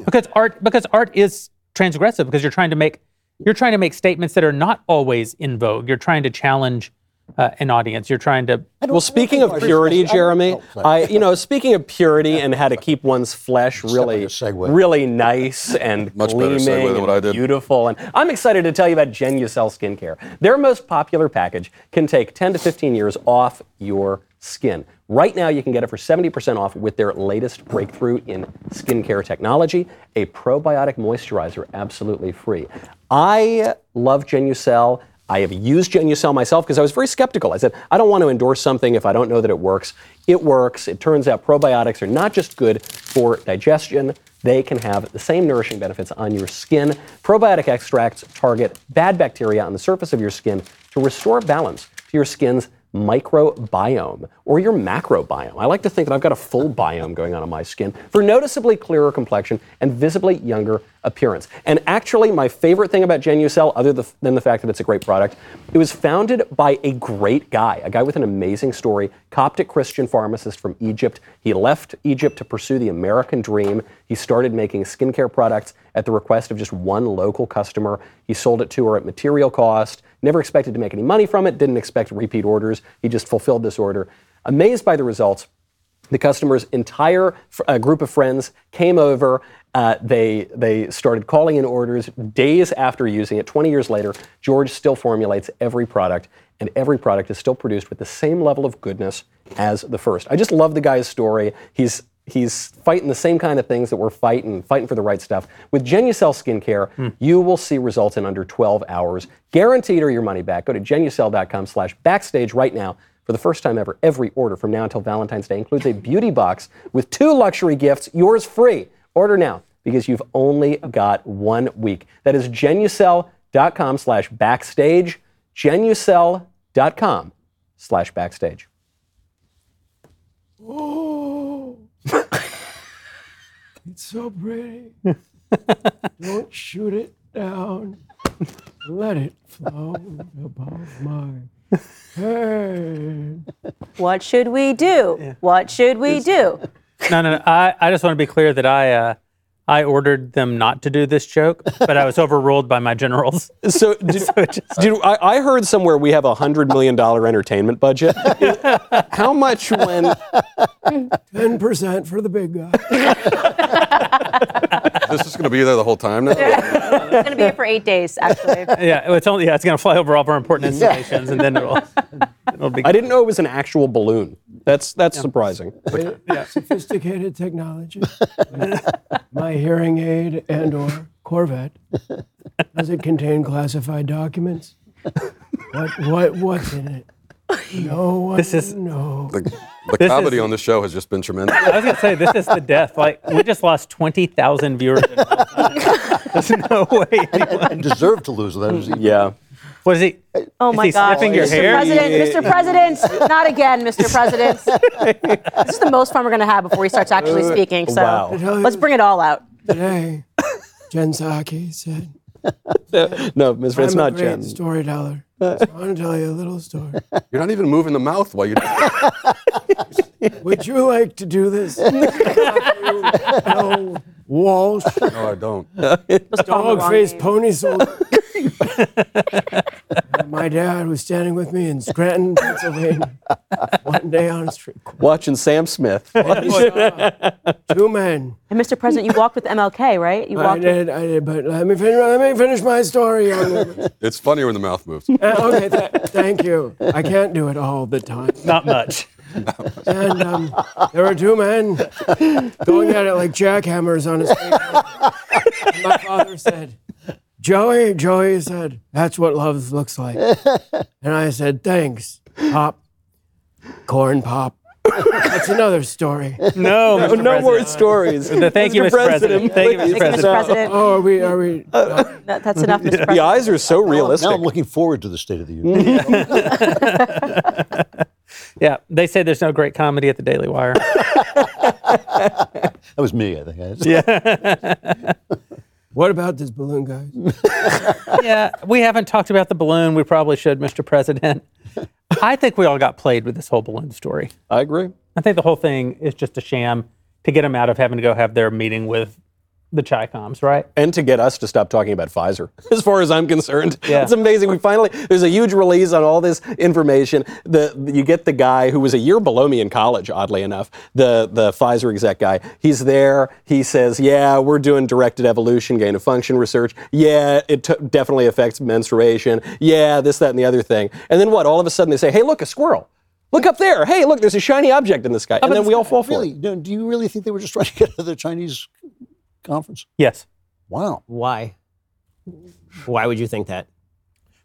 [SPEAKER 2] because art because art is transgressive because you're trying to make you're trying to make statements that are not always in vogue. You're trying to challenge uh, an audience. You're trying to
[SPEAKER 4] Well, speaking of purity, Jeremy, I, you know, speaking of purity and how to keep one's flesh really, really nice and
[SPEAKER 5] Much better
[SPEAKER 4] gleaming
[SPEAKER 5] segue than
[SPEAKER 4] and
[SPEAKER 5] what I did.
[SPEAKER 4] beautiful, and I'm excited to tell you about Genucel skincare. Their most popular package can take 10 to 15 years off your skin. Right now, you can get it for 70% off with their latest breakthrough in skincare technology, a probiotic moisturizer, absolutely free. I love Genucel. I have used Genucel myself because I was very skeptical. I said, I don't want to endorse something if I don't know that it works. It works. It turns out probiotics are not just good for digestion, they can have the same nourishing benefits on your skin. Probiotic extracts target bad bacteria on the surface of your skin to restore balance to your skin's microbiome or your macrobiome. I like to think that I've got a full biome going on in my skin for noticeably clearer complexion and visibly younger appearance. And actually, my favorite thing about Genucel, other than the fact that it's a great product, it was founded by a great guy, a guy with an amazing story, Coptic Christian pharmacist from Egypt. He left Egypt to pursue the American dream. He started making skincare products at the request of just one local customer. He sold it to her at material cost, never expected to make any money from it, didn't expect repeat orders. He just fulfilled this order. Amazed by the results, the customer's entire uh, group of friends came over. Uh, they they started calling in orders days after using it. 20 years later, George still formulates every product, and every product is still produced with the same level of goodness as the first. I just love the guy's story. He's he's fighting the same kind of things that we're fighting, fighting for the right stuff. With Genucel skincare, hmm. you will see results in under 12 hours, guaranteed or your money back. Go to genucel.com slash backstage right now. For the first time ever, every order from now until Valentine's Day includes a beauty box with two luxury gifts, yours free. Order now because you've only got one week. That is genucel.com slash backstage, genucel.com slash backstage.
[SPEAKER 7] It's so pretty. Don't shoot it down. Let it flow above my head.
[SPEAKER 6] What should we do? What should we do?
[SPEAKER 2] No, no, no. I, I just want to be clear that I uh, I ordered them not to do this joke, but I was overruled by my generals.
[SPEAKER 4] So, did, did- I, I heard somewhere we have a hundred million dollar entertainment budget. How much when?
[SPEAKER 7] Ten percent for the big guy.
[SPEAKER 5] This is going to be there the whole time now.
[SPEAKER 6] It's going to be here for eight days, actually.
[SPEAKER 2] Yeah, it's only yeah, it's going to fly over all of our important installations, and then it'll it'll be.
[SPEAKER 4] I didn't know it was an actual balloon. That's that's surprising.
[SPEAKER 7] Sophisticated technology. My hearing aid and or Corvette. Does it contain classified documents? What what what's in it? No one
[SPEAKER 2] This is-
[SPEAKER 7] no.
[SPEAKER 5] The, the
[SPEAKER 2] This
[SPEAKER 5] comedy
[SPEAKER 2] is-
[SPEAKER 5] on this show has just been tremendous.
[SPEAKER 2] I was going to say this is the death. Like we just lost twenty thousand viewers. in no. There's no way. anyone-
[SPEAKER 1] and deserve to lose. That is even-
[SPEAKER 4] Yeah.
[SPEAKER 2] What is he?
[SPEAKER 6] Oh
[SPEAKER 2] Is
[SPEAKER 6] my
[SPEAKER 2] he
[SPEAKER 6] God.
[SPEAKER 2] sniffing your
[SPEAKER 6] Mr.
[SPEAKER 2] hair?
[SPEAKER 6] President, Mr. President, not again, Mr. President. this is the most fun we're going to have before he starts actually uh, speaking. So
[SPEAKER 4] Wow.
[SPEAKER 6] let's bring it all out.
[SPEAKER 7] Today, Jen Psaki said,
[SPEAKER 4] No, Ms. It's not
[SPEAKER 7] a great
[SPEAKER 4] Jen.
[SPEAKER 7] storyteller. Uh. So I want to tell you a little story.
[SPEAKER 5] You're not even moving the mouth while you're.
[SPEAKER 7] Would you like to do this? no, Walsh,
[SPEAKER 5] No, I don't.
[SPEAKER 7] dog faced pony soldier. My dad was standing with me in Scranton, Pennsylvania, one day on a street. corner.
[SPEAKER 4] Watching Sam Smith.
[SPEAKER 7] Two men.
[SPEAKER 6] And Mr. President, you walked with MLK, right? You
[SPEAKER 7] I
[SPEAKER 6] walked with,
[SPEAKER 7] did, I did, but let me finish. Let me finish my story. young woman.
[SPEAKER 5] It's funnier when the mouth moves.
[SPEAKER 7] Uh, okay, th- thank you. I can't do it all the time.
[SPEAKER 2] Not much.
[SPEAKER 7] And um, there were two men going at it like jackhammers on a. And my father said, Joey, Joey said, that's what love looks like. And I said, thanks, Pop. Corn Pop. That's another story.
[SPEAKER 2] No, Mr.
[SPEAKER 4] no more stories.
[SPEAKER 2] The- Thank you, Mr. President. Thank you, Mr.
[SPEAKER 6] Thank you, Mr.
[SPEAKER 2] President.
[SPEAKER 6] President.
[SPEAKER 7] Oh, are we, are we?
[SPEAKER 6] Uh, that- that's enough, Mr. President.
[SPEAKER 4] The eyes are so realistic.
[SPEAKER 1] Now I'm looking forward to the State of the Union.
[SPEAKER 2] Yeah, they say there's no great comedy at the Daily Wire.
[SPEAKER 1] that was me, I think.
[SPEAKER 2] yeah,
[SPEAKER 7] What about this balloon, guys?
[SPEAKER 2] yeah. We haven't talked about the balloon. We probably should, Mr. President. I think we all got played with this whole balloon story.
[SPEAKER 4] I agree.
[SPEAKER 2] I think the whole thing is just a sham to get them out of having to go have their meeting with the Chicoms, right?
[SPEAKER 4] and to get us to stop talking about Pfizer, as far as I'm concerned.
[SPEAKER 2] Yeah.
[SPEAKER 4] It's amazing. We finally there's a huge release on all this information. The you get the guy who was a year below me in college, oddly enough, the the Pfizer exec guy. He's there. He says, "Yeah, we're doing directed evolution, gain of function research. Yeah, it t- definitely affects menstruation. Yeah, this, that, and the other thing." And then what? All of a sudden they say, "Hey, look, a squirrel." Look up there. Hey, look, there's a shiny object in the sky. And then we all fall for
[SPEAKER 1] really?
[SPEAKER 4] it.
[SPEAKER 1] No, do you really think they were just trying to get to the Chinese conference?
[SPEAKER 2] Yes,
[SPEAKER 1] Wow.
[SPEAKER 3] Why? Why would you think that?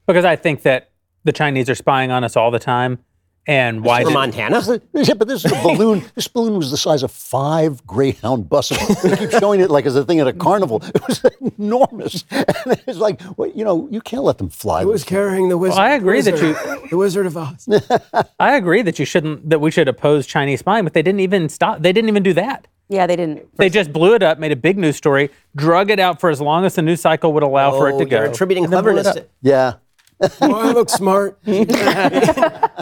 [SPEAKER 2] because I think that the Chinese are spying on us all the time, And why
[SPEAKER 3] For
[SPEAKER 2] did,
[SPEAKER 3] Montana?
[SPEAKER 1] Yeah, but this is a balloon. this balloon was the size of five Greyhound buses. They keep showing it like as a thing at a carnival. It was enormous. And it's like, well, you know, you can't let them fly.
[SPEAKER 7] It was
[SPEAKER 1] with-
[SPEAKER 7] carrying the wizard.
[SPEAKER 2] I agree that
[SPEAKER 7] you, the Wizard of Oz.
[SPEAKER 2] I agree that you shouldn't that we should oppose Chinese spying, but they didn't even stop. They didn't even do that.
[SPEAKER 6] Yeah, they didn't.
[SPEAKER 2] They just blew it up, made a big news story, drug it out for as long as the news cycle would allow for it
[SPEAKER 3] Oh,
[SPEAKER 2] to go.
[SPEAKER 3] You're attributing
[SPEAKER 2] and then blew it
[SPEAKER 3] cleverness. to-
[SPEAKER 1] yeah.
[SPEAKER 7] Oh, I look smart.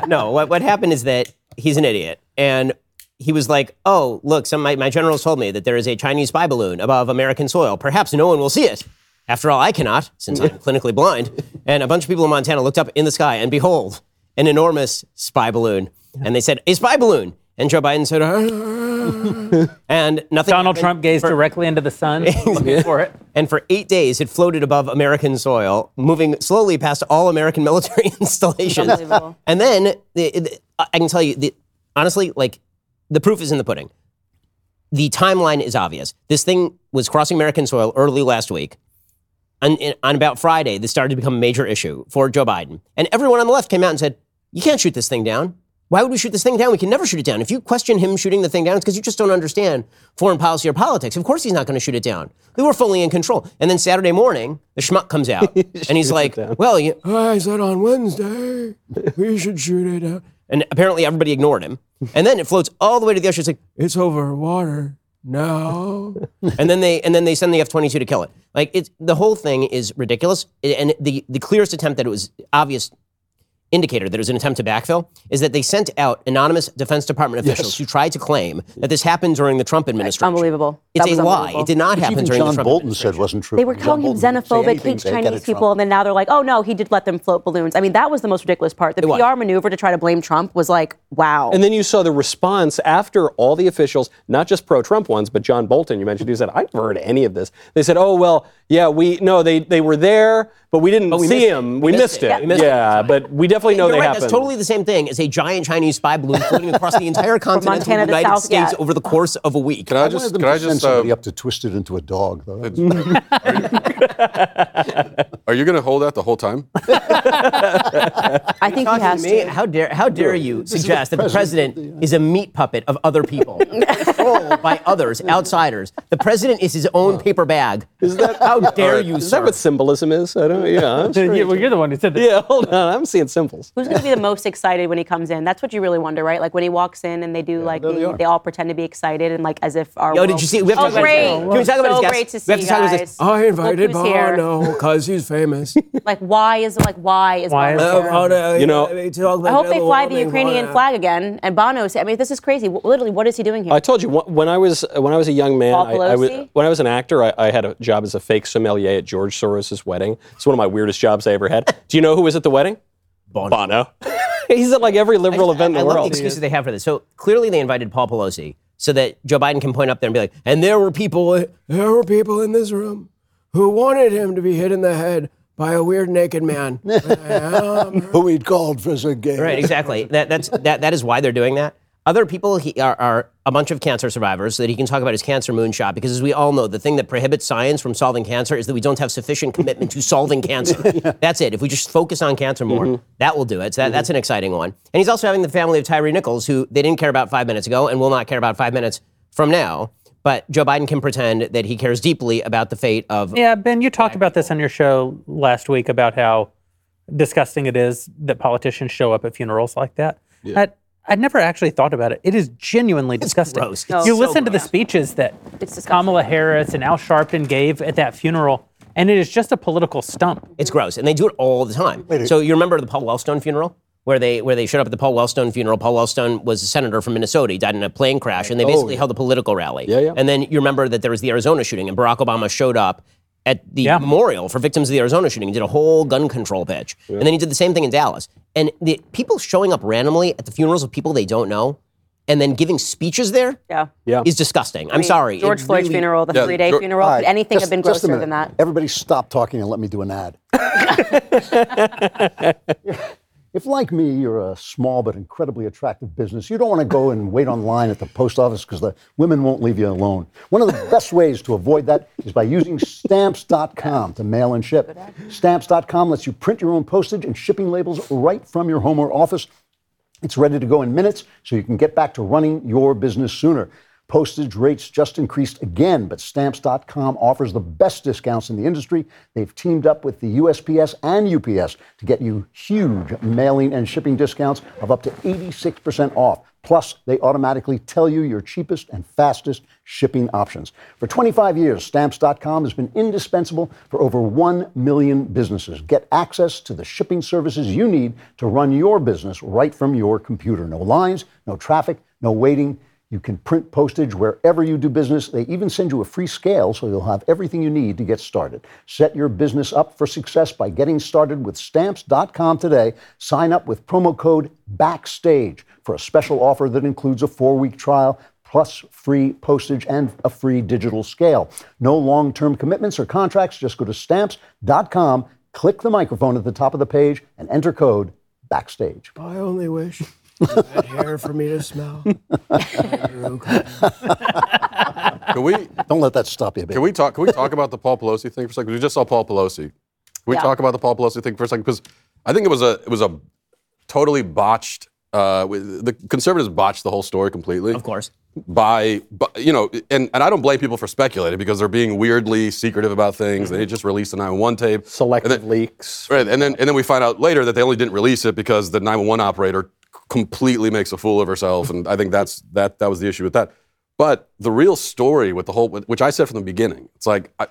[SPEAKER 3] No, what, what happened is that he's an idiot. And he was like, oh, look, some my, my generals told me that there is a Chinese spy balloon above American soil. Perhaps no one will see it. After all, I cannot, since I'm clinically blind. And a bunch of people in Montana looked up in the sky, and behold, an enormous spy balloon. And they said, a spy balloon. And Joe Biden said, "Ah." And nothing.
[SPEAKER 2] Donald
[SPEAKER 3] happened
[SPEAKER 2] Trump gazed
[SPEAKER 3] for-
[SPEAKER 2] directly into the sun, looking for it.
[SPEAKER 3] And for eight days, it floated above American soil, moving slowly past all American military installations. And then the, the- I can tell you, the, honestly, like the proof is in the pudding. The timeline is obvious. This thing was crossing American soil early last week. On, on about Friday, this started to become a major issue for Joe Biden. And everyone on the left came out and said, You can't shoot this thing down. Why would we shoot this thing down? We can never shoot it down. If you question him shooting the thing down, it's because you just don't understand foreign policy or politics. Of course, he's not going to shoot it down. We were fully in control. And then Saturday morning, the schmuck comes out and he's like, Well, you,
[SPEAKER 7] I said on Wednesday we should shoot it out.
[SPEAKER 3] and apparently everybody ignored him. And then it floats all the way to the ocean. It's like,
[SPEAKER 7] It's over water. No.
[SPEAKER 3] and then they and then they send the F twenty two to kill it. Like it's the whole thing is ridiculous. And the the clearest attempt that it was obvious indicator that it was an attempt to backfill is that they sent out anonymous Defense Department officials who tried to claim that this happened during the Trump administration.
[SPEAKER 6] Unbelievable.
[SPEAKER 3] It's
[SPEAKER 6] That
[SPEAKER 3] a lie. It did not happen
[SPEAKER 1] Even
[SPEAKER 3] during the
[SPEAKER 1] John
[SPEAKER 3] Trump
[SPEAKER 1] Bolton
[SPEAKER 3] administration.
[SPEAKER 1] said wasn't true.
[SPEAKER 6] They were
[SPEAKER 1] John
[SPEAKER 6] calling him
[SPEAKER 1] Bolton didn't say
[SPEAKER 6] xenophobic,
[SPEAKER 1] anything,
[SPEAKER 6] hates Chinese
[SPEAKER 1] it, Trump."
[SPEAKER 6] people, and then now they're like, oh no, he did let them float balloons. I mean, that was the most ridiculous part. The
[SPEAKER 3] was.
[SPEAKER 6] PR maneuver to try to blame Trump was like, wow.
[SPEAKER 4] And then you saw the response after all the officials, not just pro-Trump ones, but John Bolton, you mentioned, who said, "I've heard any of this." They said, "Oh well, yeah, we no, they they were there, but we didn't
[SPEAKER 3] we
[SPEAKER 4] see
[SPEAKER 3] missed
[SPEAKER 4] him.
[SPEAKER 3] We
[SPEAKER 4] We,
[SPEAKER 3] missed
[SPEAKER 4] missed
[SPEAKER 3] it.
[SPEAKER 4] it.
[SPEAKER 3] We missed it.
[SPEAKER 4] yeah, but we definitely know
[SPEAKER 3] You're
[SPEAKER 4] they
[SPEAKER 3] right,
[SPEAKER 4] happened."
[SPEAKER 3] That's totally the same thing as a giant Chinese spy balloon floating across the entire continent
[SPEAKER 6] of the
[SPEAKER 3] United
[SPEAKER 6] South,
[SPEAKER 3] States
[SPEAKER 6] yeah.
[SPEAKER 3] over the course of a week.
[SPEAKER 5] Can I
[SPEAKER 1] I
[SPEAKER 5] just
[SPEAKER 1] wanted
[SPEAKER 5] can I just
[SPEAKER 1] somebody
[SPEAKER 5] uh,
[SPEAKER 1] up to twist it into a dog, though.
[SPEAKER 5] are you going to hold that the whole time?
[SPEAKER 6] I think he has
[SPEAKER 3] to me? How dare how dare you suggest that the president is a meat puppet of other people, controlled by others, outsiders? The president is his own paper bag. Is that how dare you,
[SPEAKER 4] Is
[SPEAKER 3] sir?
[SPEAKER 4] that what symbolism is? I don't. Yeah. I'm
[SPEAKER 2] Yeah, well, you're the one who said that.
[SPEAKER 4] yeah. Hold on. I'm seeing symbols.
[SPEAKER 6] Who's going to be the most excited when he comes in? That's what you really wonder, right? Like when he walks in and they do like
[SPEAKER 1] they
[SPEAKER 6] the, they all pretend to be excited and like as if our.
[SPEAKER 3] Yo,
[SPEAKER 6] world-
[SPEAKER 3] did you see? We have oh, to
[SPEAKER 6] oh,
[SPEAKER 3] talk about
[SPEAKER 6] great!
[SPEAKER 3] his- Can we talk about
[SPEAKER 6] so
[SPEAKER 3] his guest?
[SPEAKER 6] great to see
[SPEAKER 3] we have to
[SPEAKER 6] you
[SPEAKER 3] talk about
[SPEAKER 6] guys.
[SPEAKER 3] his.
[SPEAKER 7] I invited
[SPEAKER 6] Look who's.
[SPEAKER 7] Bono because he's famous.
[SPEAKER 6] Like why is like why is
[SPEAKER 2] Why
[SPEAKER 6] Bono
[SPEAKER 2] is-
[SPEAKER 6] here?
[SPEAKER 7] Oh, no,
[SPEAKER 4] You know-
[SPEAKER 7] I mean, about
[SPEAKER 6] I hope they fly the Ukrainian
[SPEAKER 7] why-
[SPEAKER 6] flag again. And Bono, I mean, this is crazy. Literally, what is he doing here?
[SPEAKER 4] I told you when I was when I was a young man, I, I was, when I was an actor, I, I had a job as a fake sommelier at George Soros's wedding. It's one of my weirdest jobs I ever had. Do you know who was at the wedding? Bono. He's at like every liberal
[SPEAKER 3] I,
[SPEAKER 4] event in
[SPEAKER 3] I
[SPEAKER 4] the
[SPEAKER 3] love
[SPEAKER 4] world.
[SPEAKER 3] the excuses they have for this. So clearly, they invited Paul Pelosi so that Joe Biden can point up there and be like, "And there were people."
[SPEAKER 7] There were people in this room who wanted him to be hit in the head by a weird naked man. Um,
[SPEAKER 1] Who he'd called for a gay.
[SPEAKER 3] Right, exactly. that, that's that. That is why they're doing that. Other people he, are, are a bunch of cancer survivors, so that he can talk about his cancer moonshot. Because as we all know, the thing that prohibits science from solving cancer is that we don't have sufficient commitment to solving cancer. That's it. If we just focus on cancer more, mm-hmm. that will do it. So that, mm-hmm. that's an exciting one. And he's also having the family of Tyree Nichols, who they didn't care about five minutes ago, and will not care about five minutes from now. But Joe Biden can pretend that he cares deeply about the fate of.
[SPEAKER 2] Yeah, Ben, you talked about this on your show last week about how disgusting it is that politicians show up at funerals like that. I'd, I'd never actually thought about it. It is genuinely disgusting.
[SPEAKER 3] gross. It's
[SPEAKER 2] You
[SPEAKER 6] so
[SPEAKER 2] listen to the speeches that Kamala Harris and Al Sharpton gave at that funeral, and it is just a political stump.
[SPEAKER 3] It's gross, and they do it all the time. so you remember the Paul Wellstone funeral, where they where they showed up at the Paul Wellstone funeral. Paul Wellstone was a senator from Minnesota. He died in a plane crash, and they oh, basically held a political rally.
[SPEAKER 4] Yeah, yeah.
[SPEAKER 3] And then you remember that there was the Arizona shooting, and Barack Obama showed up at the
[SPEAKER 2] Yeah.
[SPEAKER 3] memorial for victims of the Arizona shooting and did a whole gun control pitch. And then he did the same thing in Dallas. And the people showing up randomly at the funerals of people they don't know, and then giving speeches there is
[SPEAKER 6] yeah.
[SPEAKER 4] Yeah.
[SPEAKER 3] disgusting. I'm
[SPEAKER 6] I mean,
[SPEAKER 3] sorry.
[SPEAKER 6] George
[SPEAKER 3] It
[SPEAKER 6] Floyd's
[SPEAKER 3] really-
[SPEAKER 6] funeral, the
[SPEAKER 5] Yeah,
[SPEAKER 6] three-day
[SPEAKER 5] Geor-
[SPEAKER 6] funeral.
[SPEAKER 1] All
[SPEAKER 6] Could
[SPEAKER 1] right,
[SPEAKER 6] anything
[SPEAKER 1] just-
[SPEAKER 6] have been
[SPEAKER 1] just
[SPEAKER 6] grosser than that?
[SPEAKER 1] Everybody stop talking and let me do an ad. if, like me, you're a small but incredibly attractive business, you don't want to go and wait online at the post office because the women won't leave you alone. One of the best ways to avoid that is by using stamps.com to mail and ship. Stamps.com lets you print your own postage and shipping labels right from your home or office. It's ready to go in minutes so you can get back to running your business sooner. Postage rates just increased again, but stamps.com offers the best discounts in the industry. They've teamed up with the USPS and UPS to get you huge mailing and shipping discounts of up to 86% off. Plus, they automatically tell you your cheapest and fastest shipping options. For 25 years, stamps.com has been indispensable for over 1 million businesses. Get access to the shipping services you need to run your business right from your computer. No lines, no traffic, no waiting. You can print postage wherever you do business. They even send you a free scale so you'll have everything you need to get started. Set your business up for success by getting started with stamps.com today. Sign up with promo code BACKSTAGE for a special offer that includes a four week trial plus free postage and a free digital scale. No long term commitments or contracts. Just go to stamps.com, click the microphone at the top of the page, and enter code BACKSTAGE.
[SPEAKER 7] I only wish you had hair for me to smell.
[SPEAKER 5] Can we
[SPEAKER 1] Don't let that stop you, baby.
[SPEAKER 5] can we talk can we talk about the Paul Pelosi thing for a second? We just saw Paul Pelosi. Can we
[SPEAKER 6] Yeah.
[SPEAKER 5] talk about the Paul Pelosi thing for a second? Because I think it was a it was a totally botched. Uh, the conservatives botched the whole story completely.
[SPEAKER 3] Of course.
[SPEAKER 5] by, by you know, and, and I don't blame people for speculating because they're being weirdly secretive about things. They just released the 911 tape.
[SPEAKER 4] Selective
[SPEAKER 5] And then-
[SPEAKER 4] leaks.
[SPEAKER 5] Right, and then and then we find out later that they only didn't release it because the 911 operator completely makes a fool of herself, and I think that's that that was the issue with that. But the real story with the whole, which I said from the beginning, it's like I,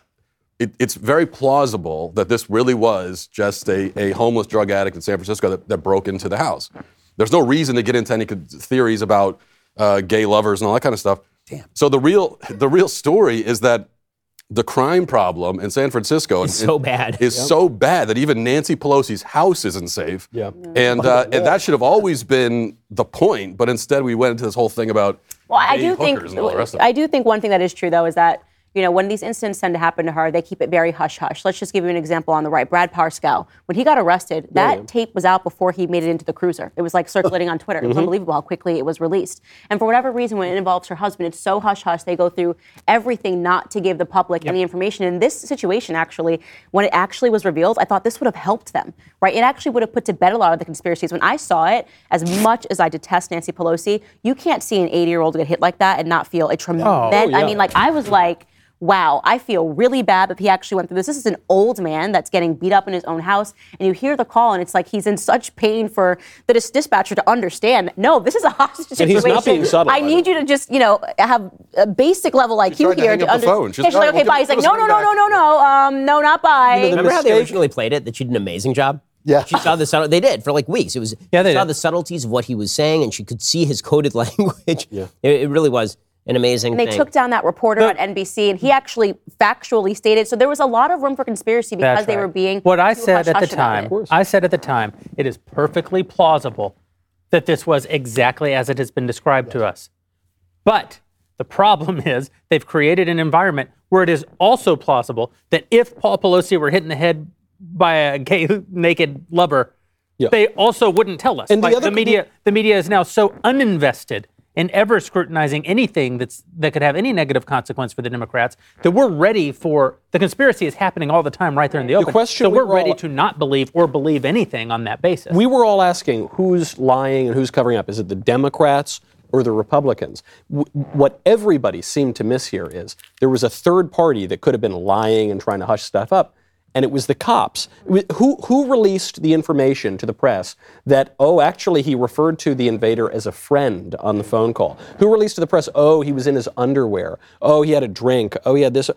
[SPEAKER 5] it, it's very plausible that this really was just a, a homeless drug addict in San Francisco that, that broke into the house. There's no reason to get into any theories about uh, gay lovers and all that kind of stuff. Damn. So the real the real story is that the crime problem in San Francisco
[SPEAKER 3] It's so bad.
[SPEAKER 5] is so bad that even Nancy Pelosi's house isn't safe.
[SPEAKER 4] Yeah.
[SPEAKER 5] And, uh, and that should have always been the point, but instead we went into this whole thing about
[SPEAKER 6] Well, I do think
[SPEAKER 5] hookers and all the rest of it.
[SPEAKER 6] I do think one thing that is true though is that you know when these incidents tend to happen to her, they keep it very hush hush. Let's just give you an example on the right. Brad Parscale, when he got arrested, that tape was out before he made it into the cruiser. It was like circulating on Twitter. It
[SPEAKER 5] Mm-hmm.
[SPEAKER 6] was unbelievable how quickly it was released. And for whatever reason, when it involves her husband, it's so hush hush. They go through everything not to give the public any information. In this situation, actually, when it actually was revealed, I thought this would have helped them. Right? It actually would have put to bed a lot of the conspiracies. When I saw it, as much as I detest Nancy Pelosi, you can't see an 80 year old get hit like that and not feel a tremendous. I mean, like I was like. Wow, I feel really bad that he actually went through this. This is an old man that's getting beat up in his own house, and you hear the call, and it's like he's in such pain for the dis- dispatcher to understand. No, this is a hostage
[SPEAKER 4] And
[SPEAKER 6] situation.
[SPEAKER 4] he's not being subtle
[SPEAKER 6] I
[SPEAKER 4] about
[SPEAKER 6] need you to just, you know, have a basic level IQ
[SPEAKER 5] tried to
[SPEAKER 6] here
[SPEAKER 5] hang
[SPEAKER 6] to
[SPEAKER 5] up the phone. She's
[SPEAKER 6] she's
[SPEAKER 5] like,
[SPEAKER 6] like,
[SPEAKER 5] "Well,
[SPEAKER 6] okay, bye. He's like, no, no, no, no, no, no, um, no, not bye.
[SPEAKER 4] the
[SPEAKER 3] Remember how they originally played it? That she did an amazing job.
[SPEAKER 1] Yeah.
[SPEAKER 3] She saw the subtle. They did for like weeks. It was.
[SPEAKER 2] Yeah, they
[SPEAKER 3] saw
[SPEAKER 2] did.
[SPEAKER 3] the subtleties of what he was saying, and she could see his coded language. Yeah. It, it really was an amazing
[SPEAKER 6] And they
[SPEAKER 3] thing.
[SPEAKER 6] took down that reporter on NBC, and he actually factually stated. So there was a lot of room for conspiracy because
[SPEAKER 2] That's
[SPEAKER 6] they
[SPEAKER 2] right.
[SPEAKER 6] were being
[SPEAKER 2] What I
[SPEAKER 6] too
[SPEAKER 2] said at the time. I said at the time, it is perfectly plausible that this was exactly as it has been described to us. But the problem is they've created an environment where it is also plausible that if Paul Pelosi were hit in the head by a gay naked lover,
[SPEAKER 4] Yeah.
[SPEAKER 2] they also wouldn't tell us.
[SPEAKER 4] And the
[SPEAKER 2] like
[SPEAKER 4] other-
[SPEAKER 2] media, the media is now so uninvested in ever scrutinizing anything that's that could have any negative consequence for the Democrats that we're ready for the conspiracy is happening all the time right there in the open.
[SPEAKER 4] The question
[SPEAKER 2] so
[SPEAKER 4] we
[SPEAKER 2] we're
[SPEAKER 4] all-
[SPEAKER 2] ready to not believe or believe anything on that basis.
[SPEAKER 4] We were all asking who's lying and who's covering up. Is it the Democrats or the Republicans? W- what everybody seemed to miss here is there was a third party that could have been lying and trying to hush stuff up, and it was the cops. Who, who released the information to the press that, oh, actually, he referred to the invader as a friend on the phone call? Who released to the press, oh, he was in his underwear? Oh, he had a drink? Oh, he had this?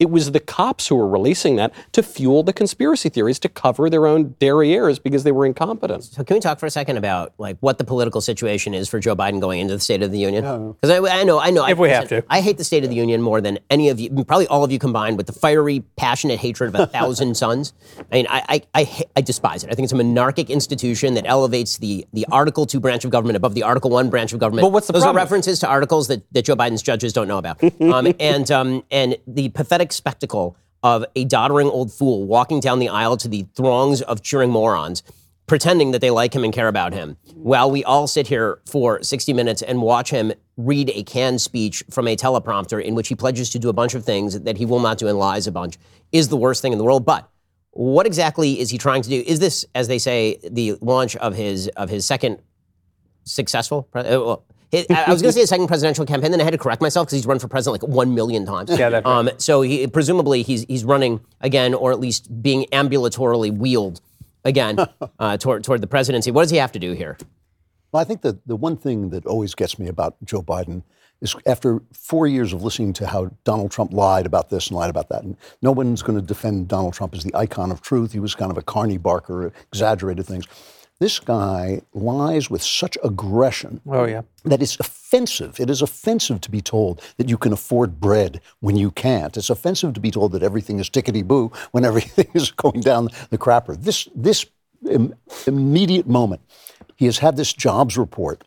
[SPEAKER 4] It was the cops who were releasing that to fuel the conspiracy theories to cover their own derrieres because they were incompetent.
[SPEAKER 3] So can we talk for a second about like what the political situation is for Joe Biden going into the State of the Union? Because I, I know, I know.
[SPEAKER 2] If
[SPEAKER 3] I,
[SPEAKER 2] we have to.
[SPEAKER 3] I hate the State of the Union more than any of you, probably all of you combined, with the fiery, passionate hatred of a thousand sons. I mean, I, I, I, I despise it. I think it's a monarchic institution that elevates the the Article Two branch of government above the Article One branch of government.
[SPEAKER 4] But what's the
[SPEAKER 3] Those
[SPEAKER 4] problem?
[SPEAKER 3] are references to articles that, that Joe Biden's judges don't know about. um, and um, and the pathetic spectacle of a doddering old fool walking down the aisle to the throngs of cheering morons pretending that they like him and care about him, while we all sit here for 60 minutes and watch him read a canned speech from a teleprompter in which he pledges to do a bunch of things that he will not do and lies a bunch, is the worst thing in the world. But what exactly is he trying to do? Is this, as they say, the launch of his of his second successful. uh, well, I was going to say a second presidential campaign, then I had to correct myself because he's run for president like one million times.
[SPEAKER 2] Yeah, that's right.
[SPEAKER 3] Um, so he, presumably he's he's running again, or at least being ambulatorily wheeled again uh, toward toward the presidency. What does he have to do here?
[SPEAKER 1] Well, I think that the one thing that always gets me about Joe Biden is after four years of listening to how Donald Trump lied about this and lied about that, and no one's going to defend Donald Trump as the icon of truth. He was kind of a Carney Barker, exaggerated things. This guy lies with such aggression
[SPEAKER 2] Oh yeah.
[SPEAKER 1] that it's offensive. It is offensive to be told that you can afford bread when you can't. It's offensive to be told that everything is tickety boo when everything is going down the crapper. This this im- immediate moment, he has had this jobs report,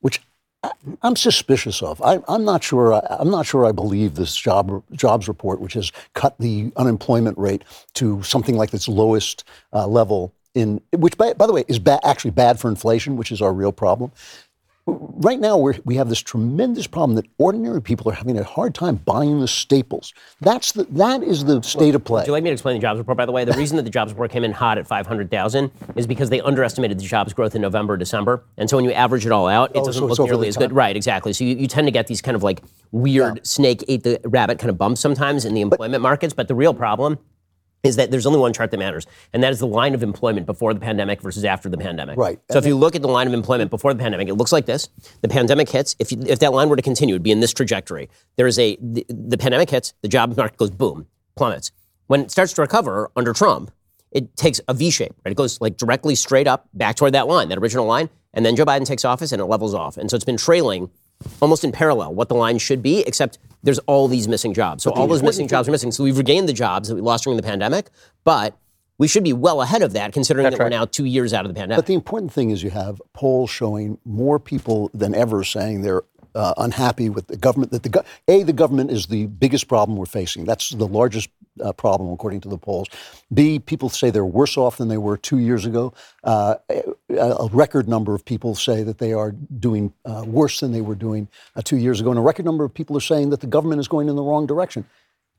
[SPEAKER 1] which I- I'm suspicious of. I, I'm not sure. I, I'm not sure. I believe this job jobs report, which has cut the unemployment rate to something like its lowest uh, level in, which by, by the way is ba- actually bad for inflation, which is our real problem right now we're, we have this tremendous problem that ordinary people are having a hard time buying the staples. That's the that is the state of play.
[SPEAKER 3] Do you like me to explain the jobs report, by the way? The reason that the jobs report came in hot at 500,000 is because they underestimated the jobs growth in November, December. And so when you average it all out, it
[SPEAKER 1] Oh,
[SPEAKER 3] doesn't
[SPEAKER 1] so
[SPEAKER 3] look nearly as good. Right, exactly. So you, you tend to get these kind of like weird snake ate the rabbit kind of bumps sometimes in the employment markets. But the real problem is that there's only one chart that matters, and that is the line of employment before the pandemic versus after the pandemic.
[SPEAKER 1] Right.
[SPEAKER 3] So if you look at the line of employment before the pandemic, it looks like this. The pandemic hits. If, you, if that line were to continue, it'd be in this trajectory. There is a the, the pandemic hits, the job market goes boom, plummets. When it starts to recover under Trump, it takes a V shape, right? It goes like directly straight up back toward that line, that original line, and then Joe Biden takes office and it levels off. And so it's been trailing almost in parallel what the line should be, except there's all these missing jobs. So all those missing jobs are missing. So we've regained the jobs that we lost during the pandemic, but we should be well ahead of that considering that we're now two years out of the pandemic.
[SPEAKER 1] But the important thing is you have polls showing more people than ever saying they're uh, unhappy with the government. That the go- a the government is the biggest problem we're facing. That's the largest uh, problem according to the polls. B people say they're worse off than they were two years ago. Uh, a, a record number of people say that they are doing uh, worse than they were doing uh, two years ago, and a record number of people are saying that the government is going in the wrong direction.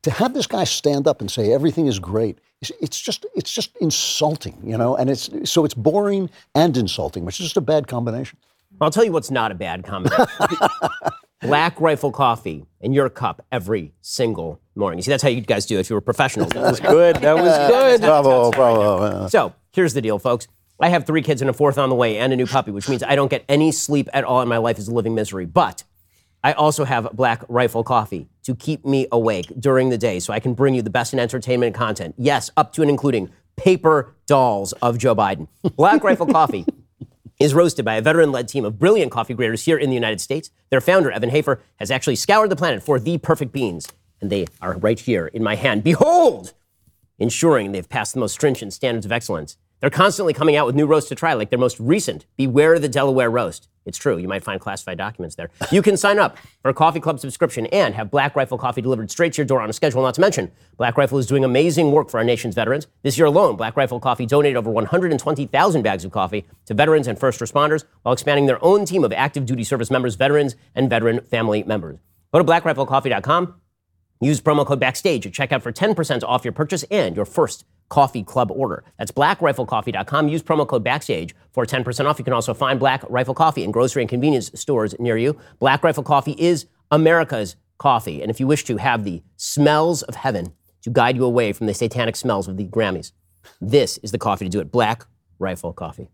[SPEAKER 1] To have this guy stand up and say everything is great, it's, it's just it's just insulting, you know. And it's so it's boring and insulting, which is just a bad combination.
[SPEAKER 3] I'll tell you what's not a bad combination. Black Rifle Coffee in your cup every single morning. You see, that's how you guys do it if you were professionals.
[SPEAKER 4] That was good. That was good.
[SPEAKER 1] Bravo, bravo.
[SPEAKER 3] So here's the deal, folks. I have three kids and a fourth on the way and a new puppy, which means I don't get any sleep at all, and my life is a living misery. But I also have Black Rifle Coffee to keep me awake during the day so I can bring you the best in entertainment content. Yes, up to and including paper dolls of Joe Biden. Black Rifle Coffee is roasted by a veteran led team of brilliant coffee graders here in the United States. Their founder, Evan Hafer, has actually scoured the planet for the perfect beans, and they are right here in my hand. Behold! ensuring they've passed the most stringent standards of excellence. They're constantly coming out with new roasts to try, like their most recent, Beware the Delaware Roast. It's true, you might find classified documents there. You can sign up for a Coffee Club subscription and have Black Rifle coffee delivered straight to your door on a schedule, not to mention, Black Rifle is doing amazing work for our nation's veterans. This year alone, Black Rifle Coffee donated over 120,000 bags of coffee to veterans and first responders while expanding their own team of active duty service members, veterans, and veteran family members. Go to blackriflecoffee.com Use promo code BACKSTAGE at checkout for 10% off your purchase and your first coffee club order. That's blackriflecoffee.com. Use promo code BACKSTAGE for 10% off. You can also find Black Rifle Coffee in grocery and convenience stores near you. Black Rifle Coffee is America's coffee. And if you wish to have the smells of heaven to guide you away from the satanic smells of the Grammys, this is the coffee to do it. Black Rifle Coffee.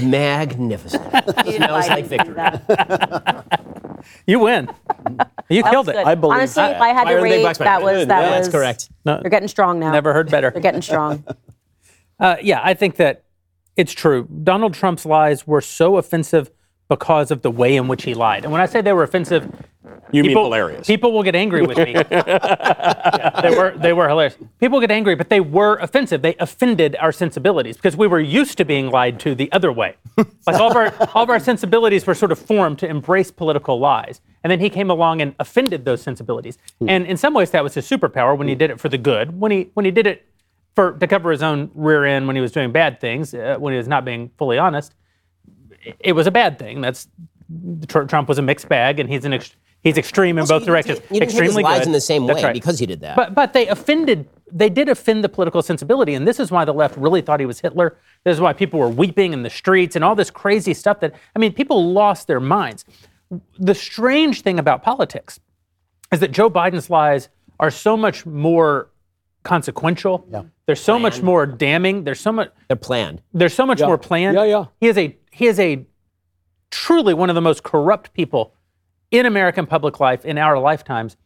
[SPEAKER 3] Magnificent. Smells like victory.
[SPEAKER 2] You win. You killed it.
[SPEAKER 4] I believe
[SPEAKER 6] Honestly,
[SPEAKER 4] that.
[SPEAKER 6] if I had
[SPEAKER 3] Fire
[SPEAKER 6] to
[SPEAKER 3] in the
[SPEAKER 6] rate,
[SPEAKER 3] box,
[SPEAKER 6] that
[SPEAKER 3] Mike.
[SPEAKER 6] was that
[SPEAKER 3] Yeah,
[SPEAKER 6] was
[SPEAKER 3] that's correct.
[SPEAKER 2] No.
[SPEAKER 6] They're getting strong now.
[SPEAKER 2] Never heard better.
[SPEAKER 6] They're getting strong.
[SPEAKER 2] Uh, yeah, I think that it's true. Donald Trump's lies were so offensive because of the way in which he lied. And when I say they were offensive,
[SPEAKER 4] You mean
[SPEAKER 2] people,
[SPEAKER 4] hilarious.
[SPEAKER 2] People will get angry with me. Yeah, they were they were hilarious. People get angry, but they were offensive. They offended our sensibilities because we were used to being lied to the other way. Like all of our all of our sensibilities were sort of formed to embrace political lies. And then he came along and offended those sensibilities. And in some ways that was his superpower when he did it for the good. When he when he did it for to cover his own rear end when he was doing bad things, uh, when he was not being fully honest, it- was a bad thing. That's Trump was a mixed bag, and he's an ex- he's extreme in
[SPEAKER 3] Also,
[SPEAKER 2] both
[SPEAKER 3] you
[SPEAKER 2] directions.
[SPEAKER 3] you didn't take his
[SPEAKER 2] Extremely
[SPEAKER 3] lies
[SPEAKER 2] good.
[SPEAKER 3] in the same
[SPEAKER 2] That's
[SPEAKER 3] way
[SPEAKER 2] right.
[SPEAKER 3] because he did that.
[SPEAKER 2] But but they offended they did offend the political sensibility, and this is why the left really thought he was Hitler. This is why people were weeping in the streets and all this crazy stuff. That I mean, people lost their minds. The strange thing about politics is that Joe Biden's lies are so much more consequential. They're so much more damning. There's so much.
[SPEAKER 3] They're planned.
[SPEAKER 2] There's so much more planned.
[SPEAKER 4] Yeah, yeah.
[SPEAKER 2] He is a he is a truly one of the most corrupt people in American public life in our lifetimes.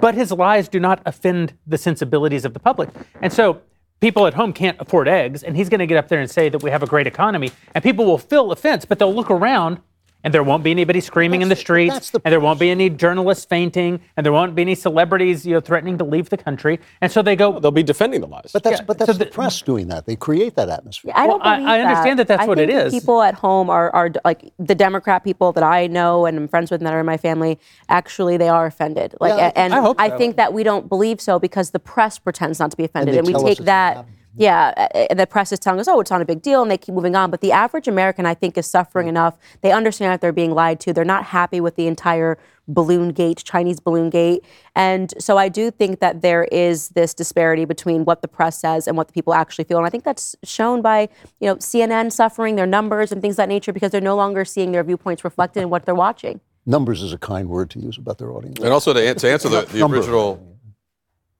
[SPEAKER 2] But his lies do not offend the sensibilities of the public. And so people at home can't afford eggs, and he's going to get up there and say that we have a great economy, and people will feel offense, but they'll look around and there won't be anybody screaming in the
[SPEAKER 1] That's-
[SPEAKER 2] streets,
[SPEAKER 1] the
[SPEAKER 2] and there won't be any journalists fainting, and there won't be any celebrities, you know, threatening to leave the country. And so they go,
[SPEAKER 4] They'll be defending the lies.
[SPEAKER 1] But that's
[SPEAKER 2] Yeah,
[SPEAKER 1] but
[SPEAKER 2] so
[SPEAKER 1] the,
[SPEAKER 2] the-
[SPEAKER 1] press doing that. They create that atmosphere.
[SPEAKER 6] I don't
[SPEAKER 2] Well, I-
[SPEAKER 6] believe
[SPEAKER 2] I understand that that's
[SPEAKER 6] I
[SPEAKER 2] what
[SPEAKER 6] think
[SPEAKER 2] it.
[SPEAKER 6] People at home are, are like the Democrat people that I know and I'm friends with and that are in my family. Actually, they are offended. Like,
[SPEAKER 1] Yeah, I
[SPEAKER 6] and
[SPEAKER 2] I hope
[SPEAKER 6] I think that we don't believe so because the press pretends not to be offended,
[SPEAKER 1] they
[SPEAKER 6] and, we take that.
[SPEAKER 1] happening.
[SPEAKER 6] Yeah, and the press is telling us, oh, it's not a big deal, and they keep moving on. But the average American, I think, is suffering enough. They understand that they're being lied to. They're not happy with the entire balloon gate, Chinese balloon gate. And so I do think that there is this disparity between what the press says and what the people actually feel. And I think that's shown by, you know, CNN suffering their numbers and things of that nature because they're no longer seeing their viewpoints reflected in what they're watching.
[SPEAKER 1] Numbers is a kind word to use about their audience.
[SPEAKER 5] And also to, to answer the, the
[SPEAKER 1] Number.
[SPEAKER 5] original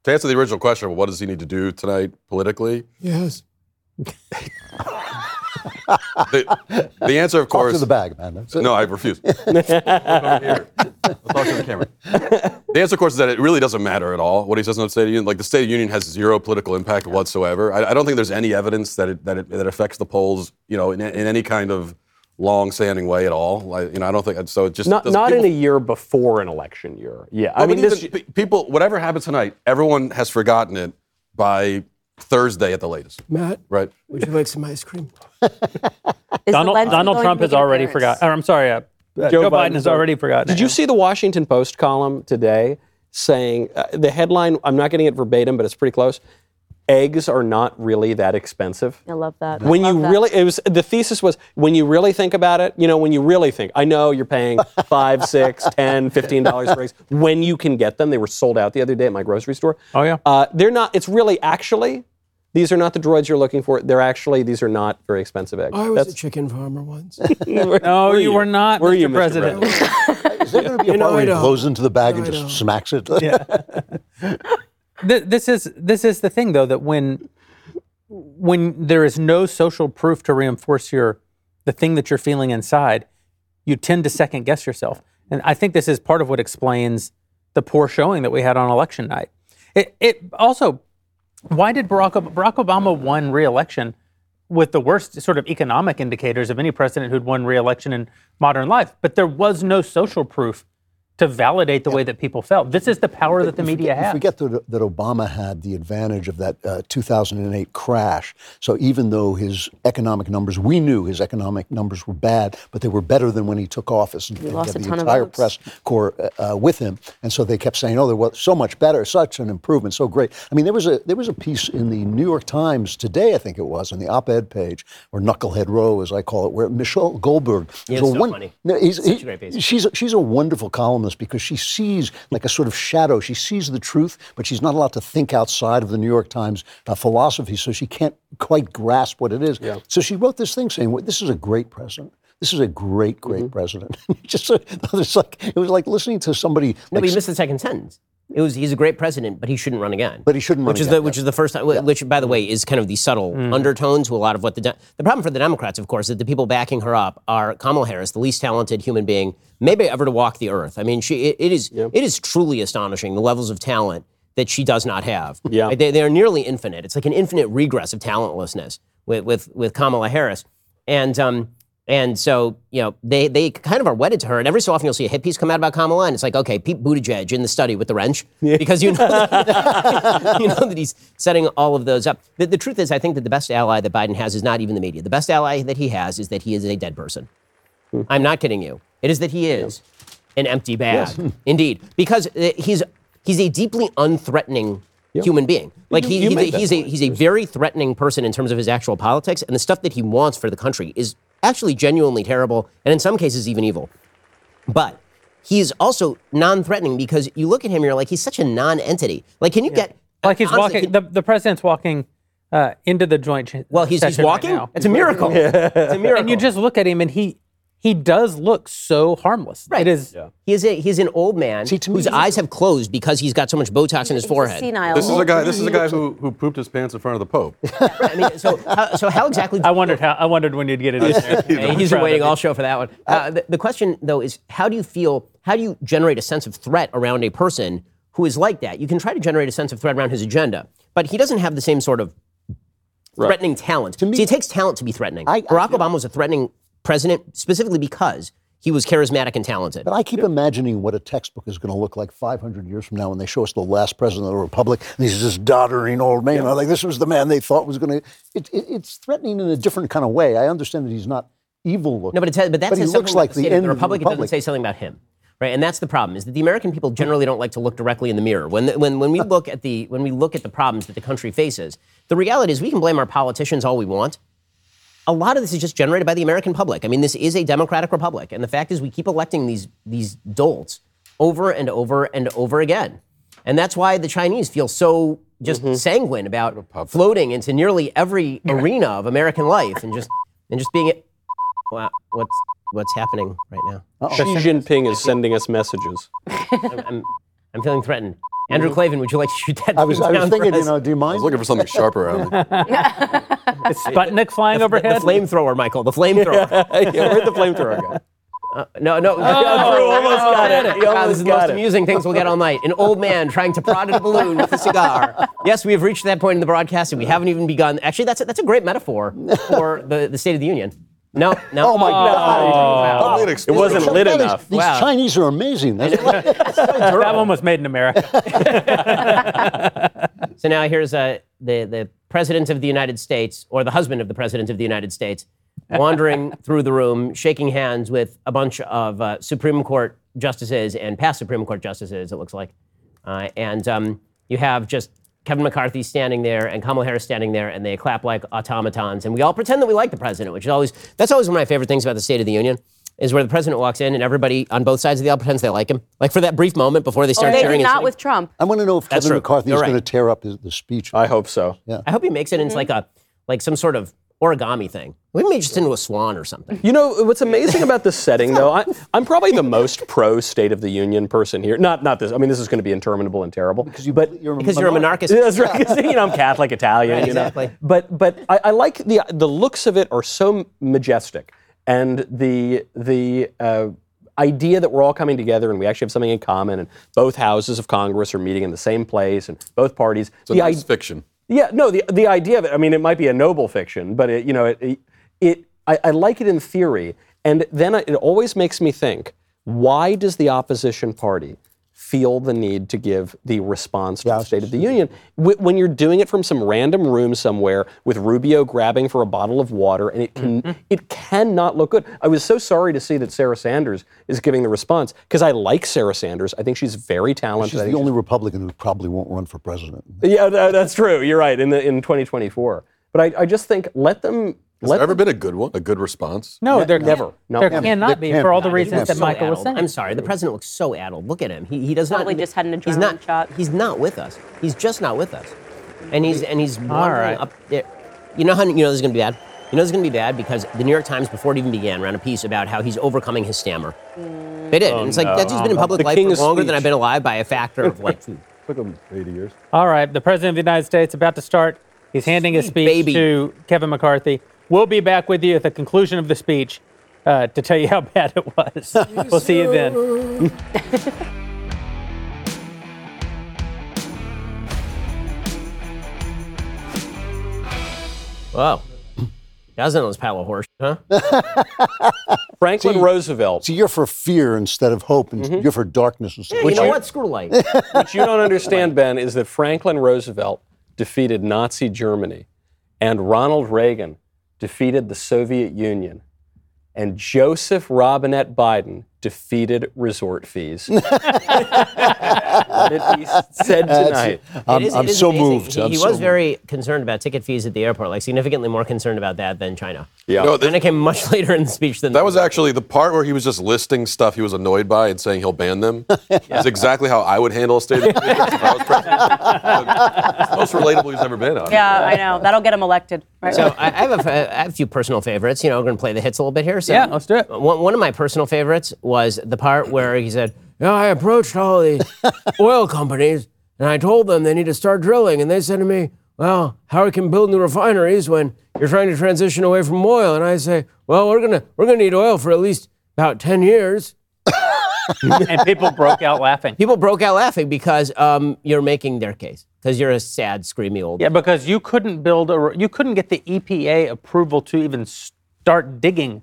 [SPEAKER 5] to answer the original question, well, what does he need to do tonight politically?
[SPEAKER 7] Yes.
[SPEAKER 5] The, the answer, of
[SPEAKER 1] Talk
[SPEAKER 5] course,
[SPEAKER 1] to the bag, man.
[SPEAKER 5] No, I refuse. Look over here. I'll talk to the camera. The answer, of course, is that it really doesn't matter at all what he says in the State of the Union. Like the State of the Union has zero political impact whatsoever. I, I don't think there's any evidence that it, that it, that affects the polls, you know, in, in any kind of long-standing way at all. Like, you know, I don't think so. It just
[SPEAKER 4] not
[SPEAKER 5] doesn't-
[SPEAKER 4] not in a year before an election year. Yeah, I mean, this,
[SPEAKER 5] even people, whatever happens tonight, everyone has forgotten it by Thursday at the latest,
[SPEAKER 7] Matt,
[SPEAKER 5] right?
[SPEAKER 7] would you like some ice cream?
[SPEAKER 2] Donald, Donald Trump has already
[SPEAKER 6] appearance?
[SPEAKER 2] forgot. I'm sorry, uh, uh, Joe, Biden has already forgotten.
[SPEAKER 4] Did you see the Washington Post column today saying uh, the headline? I'm not getting it verbatim, but it's pretty close. Eggs are not really that expensive.
[SPEAKER 6] I love that.
[SPEAKER 4] When
[SPEAKER 6] Love
[SPEAKER 4] you
[SPEAKER 6] that.
[SPEAKER 4] really, it was the thesis was when you really think about it. You know, when you really think, I know you're paying five, six, ten, fifteen dollars for eggs. When you can get them, they were sold out the other day at my grocery store.
[SPEAKER 2] Oh, yeah?
[SPEAKER 4] Uh, they're not. It's really actually. These are not the droids you're looking for. They're actually these are not very expensive eggs.
[SPEAKER 7] I was
[SPEAKER 4] That's-
[SPEAKER 7] a chicken farmer once.
[SPEAKER 2] No,
[SPEAKER 4] Were
[SPEAKER 2] you were not,
[SPEAKER 4] Were
[SPEAKER 2] Mr.
[SPEAKER 4] you, Mr.
[SPEAKER 2] President.
[SPEAKER 1] Is there going to be a
[SPEAKER 7] In
[SPEAKER 1] part where he
[SPEAKER 7] Idaho.
[SPEAKER 1] blows into the bag and just smacks it?
[SPEAKER 2] Th- this is this is the thing though that when when there is no social proof to reinforce your the thing that you're feeling inside, you tend to second guess yourself. And I think this is part of what explains the poor showing that we had on election night. It, it also, why did Barack, Barack Obama won re-election with the worst sort of economic indicators of any president who'd won re-election in modern life? But there was no social proof to validate the way that people felt. This is the power that the media has.
[SPEAKER 1] We forget that, that Obama had the advantage of that uh, 2008 crash. So even though his economic numbers, we knew his economic numbers were bad, but they were better than when he took office. And he
[SPEAKER 6] lost
[SPEAKER 1] had
[SPEAKER 6] a
[SPEAKER 1] the
[SPEAKER 6] ton of
[SPEAKER 1] entire
[SPEAKER 6] votes.
[SPEAKER 1] press corps uh, uh, with him, and so they kept saying, "Oh, they were so much better, such an improvement, so great." I mean, there was a there was a piece in the New York Times today, I think it was, on the op-ed page, or Knucklehead Row, as I call it, where Michelle Goldberg.
[SPEAKER 3] Yeah,
[SPEAKER 1] is
[SPEAKER 3] it's
[SPEAKER 1] a
[SPEAKER 3] so funny.
[SPEAKER 1] No, he's,
[SPEAKER 3] Such a
[SPEAKER 1] he-
[SPEAKER 3] great piece.
[SPEAKER 1] She's a, she's a wonderful columnist because she sees like a sort of shadow. She sees the truth, but she's not allowed to think outside of the New York Times uh, philosophy, so she can't quite grasp what it is. So she wrote this thing saying, well, "This is a great president." This is a great, great president. Just so- it's like it was like listening to somebody.
[SPEAKER 3] No,
[SPEAKER 1] like,
[SPEAKER 3] but you missed the second sentence. It was he's a great president, but he shouldn't run again.
[SPEAKER 1] But he shouldn't run
[SPEAKER 3] which is the which
[SPEAKER 1] yeah.
[SPEAKER 3] is the first time. Which, by the way, is kind of the subtle undertones to a lot of what the de- the problem for the Democrats, of course, is that the people backing her up are Kamala Harris, the least talented human being maybe ever to walk the earth. I mean, she it, it is it is truly astonishing the levels of talent that she does not have.
[SPEAKER 4] Yeah.
[SPEAKER 3] Like, they, they are nearly infinite. It's like an infinite regress of talentlessness with with with Kamala Harris, and um. And so, you know, they, they kind of are wedded to her. And every so often you'll see a hit piece come out about Kamala, and it's like, okay, Pete Buttigieg in the study with the wrench. Because you know, you know that he's setting all of those up. The, the truth is, I think that the best ally that Biden has is not even the media. The best ally that he has is that he is a dead person. I'm not kidding you. It is that he is an empty bag. Indeed. Because uh, he's, he's a deeply unthreatening human being. Like he,
[SPEAKER 4] you
[SPEAKER 3] he's, a, he's, a,
[SPEAKER 4] point.
[SPEAKER 3] he's a very threatening person in terms of his actual politics, and the stuff that he wants for the country is actually genuinely terrible, and in some cases even evil. But he's also non-threatening because you look at him, you're like, he's such a non-entity. Like, can you get
[SPEAKER 2] Like he's
[SPEAKER 3] Honestly,
[SPEAKER 2] walking. The, the president's walking uh, into the joint.
[SPEAKER 3] well, he's, he's
[SPEAKER 2] session right
[SPEAKER 3] walking.
[SPEAKER 2] now.
[SPEAKER 3] it's a miracle. It's a miracle.
[SPEAKER 2] and you just look at him, and he he does look so harmless.
[SPEAKER 3] Right.
[SPEAKER 2] It is.
[SPEAKER 3] he is a he's an old man
[SPEAKER 1] See, to me,
[SPEAKER 3] whose eyes have closed because he's got so much Botox in his forehead.
[SPEAKER 6] senile.
[SPEAKER 5] This is a guy. This is a guy who who pooped his pants in front of the Pope.
[SPEAKER 3] I mean, so how, so how exactly?
[SPEAKER 2] I wondered how. I wondered when you'd get it in there.
[SPEAKER 3] Hey, he's
[SPEAKER 2] Proud
[SPEAKER 3] been waiting all show for that one. Uh, the, the question, though, is how do you feel? How do you generate a sense of threat around a person who is like that? You can try to generate a sense of threat around his agenda, but he doesn't have the same sort of threatening talent.
[SPEAKER 1] me-
[SPEAKER 3] See, it takes talent to be threatening.
[SPEAKER 1] I- I-
[SPEAKER 3] Barack Obama was a threatening president specifically because he was charismatic and talented.
[SPEAKER 1] But I keep imagining what a textbook is going to look like 500 years from now when they show us the last president of the republic, and he's this doddering old man. Like this was the man they thought was going to. It, it, it's threatening in a different kind of way. I understand that he's not evil looking.
[SPEAKER 3] No, but, it says, but that
[SPEAKER 1] but he looks like the
[SPEAKER 3] state
[SPEAKER 1] end
[SPEAKER 3] the
[SPEAKER 1] of the
[SPEAKER 3] Republic. It doesn't say something about him, right? And that's the problem: is that the American people generally don't like to look directly in the mirror. When the, when when we look at the when we look at the problems that the country faces, the reality is we can blame our politicians all we want. A lot of this is just generated by the American public. I mean, this is a democratic republic, and the fact is we keep electing these these dolts over and over and over again, and that's why the Chinese feel so just mm-hmm. sanguine about floating into nearly every arena of American life and just and just being it. Wow, what's what's happening right now?
[SPEAKER 4] Xi Jinping is sending us messages.
[SPEAKER 3] I'm, I'm, I'm feeling threatened. Andrew Klavan, would you like to shoot that?
[SPEAKER 1] I was,
[SPEAKER 3] thing
[SPEAKER 1] I was thinking, you know, do you mind?
[SPEAKER 5] I was looking for something sharper. around me.
[SPEAKER 2] Is Sputnik flying
[SPEAKER 3] the
[SPEAKER 2] overhead?
[SPEAKER 3] The flamethrower, Michael. The flamethrower.
[SPEAKER 4] yeah, where'd the flamethrower go?
[SPEAKER 3] Uh, no, no. Oh, Drew almost oh, got it. Oh, he almost this is the most amusing things we'll get all night. An old man trying to prod at a balloon with a cigar. Yes, we have reached that point in the broadcast, and we haven't even begun. Actually, that's a, that's a great metaphor for the, the State of the Union. No, no.
[SPEAKER 1] Oh my God!
[SPEAKER 5] Don't
[SPEAKER 4] It
[SPEAKER 5] explain.
[SPEAKER 4] wasn't lit
[SPEAKER 1] That is-
[SPEAKER 4] enough.
[SPEAKER 1] These
[SPEAKER 3] Wow.
[SPEAKER 1] Chinese are amazing. That's like-
[SPEAKER 2] that one was made in America.
[SPEAKER 3] So now here's uh, the, the President of the United States, or the husband of the President of the United States, wandering through the room, shaking hands with a bunch of uh, Supreme Court justices and past Supreme Court justices, it looks like. Uh, and um, you have just Kevin McCarthy standing there and Kamala Harris standing there, and they clap like automatons. And we all pretend that we like the president, which is always, that's always one of my favorite things about the State of the Union. Is where the president walks in and everybody on both sides of the aisle pretends they like him. Like for that brief moment before they oh, start
[SPEAKER 6] They
[SPEAKER 3] cheering.
[SPEAKER 6] did not with Trump.
[SPEAKER 1] I want to know if
[SPEAKER 3] That's
[SPEAKER 1] Kevin
[SPEAKER 3] true.
[SPEAKER 1] McCarthy
[SPEAKER 3] You're
[SPEAKER 1] is going to tear up his, the speech.
[SPEAKER 4] I hope so. Yeah.
[SPEAKER 3] I hope he makes it into mm-hmm. like a like some sort of origami thing. We made just into a swan or something.
[SPEAKER 4] You know what's amazing about this setting, though. I, I'm probably the most pro State of the Union person here. Not not this. I mean, this is going to be interminable and terrible. Because
[SPEAKER 1] you, but you're
[SPEAKER 3] Because you're a monarchist.
[SPEAKER 4] That's right. 'cause, you know, I'm Catholic Italian.
[SPEAKER 3] Right,
[SPEAKER 4] you know.
[SPEAKER 3] exactly.
[SPEAKER 4] But but I, I like the the looks of it are so majestic, and the the uh, idea that we're all coming together and we actually have something in common, and both houses of Congress are meeting in the same place, and both parties.
[SPEAKER 5] It's a
[SPEAKER 4] the
[SPEAKER 5] nice
[SPEAKER 4] id-
[SPEAKER 5] fiction.
[SPEAKER 4] yeah, no, the the idea of it. I mean, it might be a noble fiction, but it, you know, it, it I, I like it in theory, and then it always makes me think: Why does the opposition party feel the need to give the response to the State of the Union when you're doing it from some random room somewhere with Rubio grabbing for a bottle of water, and it can it cannot look good. I was so sorry to see that Sarah Sanders is giving the response because I like Sarah Sanders. I think she's very talented.
[SPEAKER 1] She's the only Republican who probably won't run for president.
[SPEAKER 4] yeah, that's true. You're right. In the in 2024, but I, I just think let them.
[SPEAKER 5] Has
[SPEAKER 4] let
[SPEAKER 5] there ever been a good one? A good response?
[SPEAKER 2] No, there
[SPEAKER 4] never. No.
[SPEAKER 2] There
[SPEAKER 4] Never.
[SPEAKER 2] cannot be
[SPEAKER 1] can't
[SPEAKER 2] for all the reasons that
[SPEAKER 3] So
[SPEAKER 2] Michael was saying.
[SPEAKER 3] I'm sorry, the president looks so addled. Look at him. He, he does not.
[SPEAKER 6] Probably just had an
[SPEAKER 3] He's not.
[SPEAKER 6] shot.
[SPEAKER 3] He's not with us. He's just not with us. And he's and he's wandering
[SPEAKER 2] right.
[SPEAKER 3] up there. You know how you know this is going to be bad. You know this is going to be bad because the New York Times, before it even began, ran a piece about how he's overcoming his stammer. They did. and oh, it's like that dude's been in public
[SPEAKER 4] The
[SPEAKER 3] life for
[SPEAKER 4] King's
[SPEAKER 3] longer than. I've been alive by a factor of like.
[SPEAKER 5] Took him 80 years.
[SPEAKER 2] All right, the president of the United States about to start. He's handing a
[SPEAKER 3] Sweet
[SPEAKER 2] speech
[SPEAKER 3] baby.
[SPEAKER 2] to Kevin McCarthy. We'll be back with you at the conclusion of the speech uh, to tell you how bad it was. we'll see you then.
[SPEAKER 3] Whoa. Doesn't those pile of horse, huh?
[SPEAKER 4] Franklin Roosevelt,
[SPEAKER 1] See, you're for fear instead of hope, and you're for darkness instead of
[SPEAKER 3] you know
[SPEAKER 1] light.
[SPEAKER 3] what? Screw light.
[SPEAKER 4] what you don't understand, Ben, is that Franklin Roosevelt defeated Nazi Germany, and Ronald Reagan defeated the Soviet Union, and Joseph Robinette Biden defeated resort fees. Let it be said tonight.
[SPEAKER 1] I'm,
[SPEAKER 3] It is-
[SPEAKER 1] I'm so
[SPEAKER 3] amazing.
[SPEAKER 1] moved.
[SPEAKER 3] He,
[SPEAKER 1] I'm
[SPEAKER 3] he
[SPEAKER 1] so
[SPEAKER 3] was
[SPEAKER 1] moved.
[SPEAKER 3] very concerned about ticket fees at the airport, like significantly more concerned about that than China.
[SPEAKER 4] Yeah.
[SPEAKER 5] No,
[SPEAKER 3] And
[SPEAKER 5] th-
[SPEAKER 3] it came much later in the speech than
[SPEAKER 5] that was actually the part where he was just listing stuff he was annoyed by and saying he'll ban them. Is exactly how I would handle a state of the Union if president. It's most relatable he's ever been on.
[SPEAKER 6] Yeah, I know. That'll get him elected. Right?
[SPEAKER 3] So I, I have a, f- I have a few personal favorites. You know, we're going to play the hits a little bit here. So
[SPEAKER 2] Yeah, let's do it.
[SPEAKER 3] One, one of my personal favorites was the part where he said,
[SPEAKER 7] You know, I approached all the oil companies and I told them they need to start drilling. And they said to me, Well, how we can build new refineries when you're trying to transition away from oil? And I say, Well, we're gonna we're gonna need oil for at least about ten years.
[SPEAKER 2] and people broke out laughing.
[SPEAKER 3] people broke out laughing because um, you're making their case because you're a sad, screamy old.
[SPEAKER 2] Yeah, because you couldn't build a, you couldn't get the EPA approval to even start digging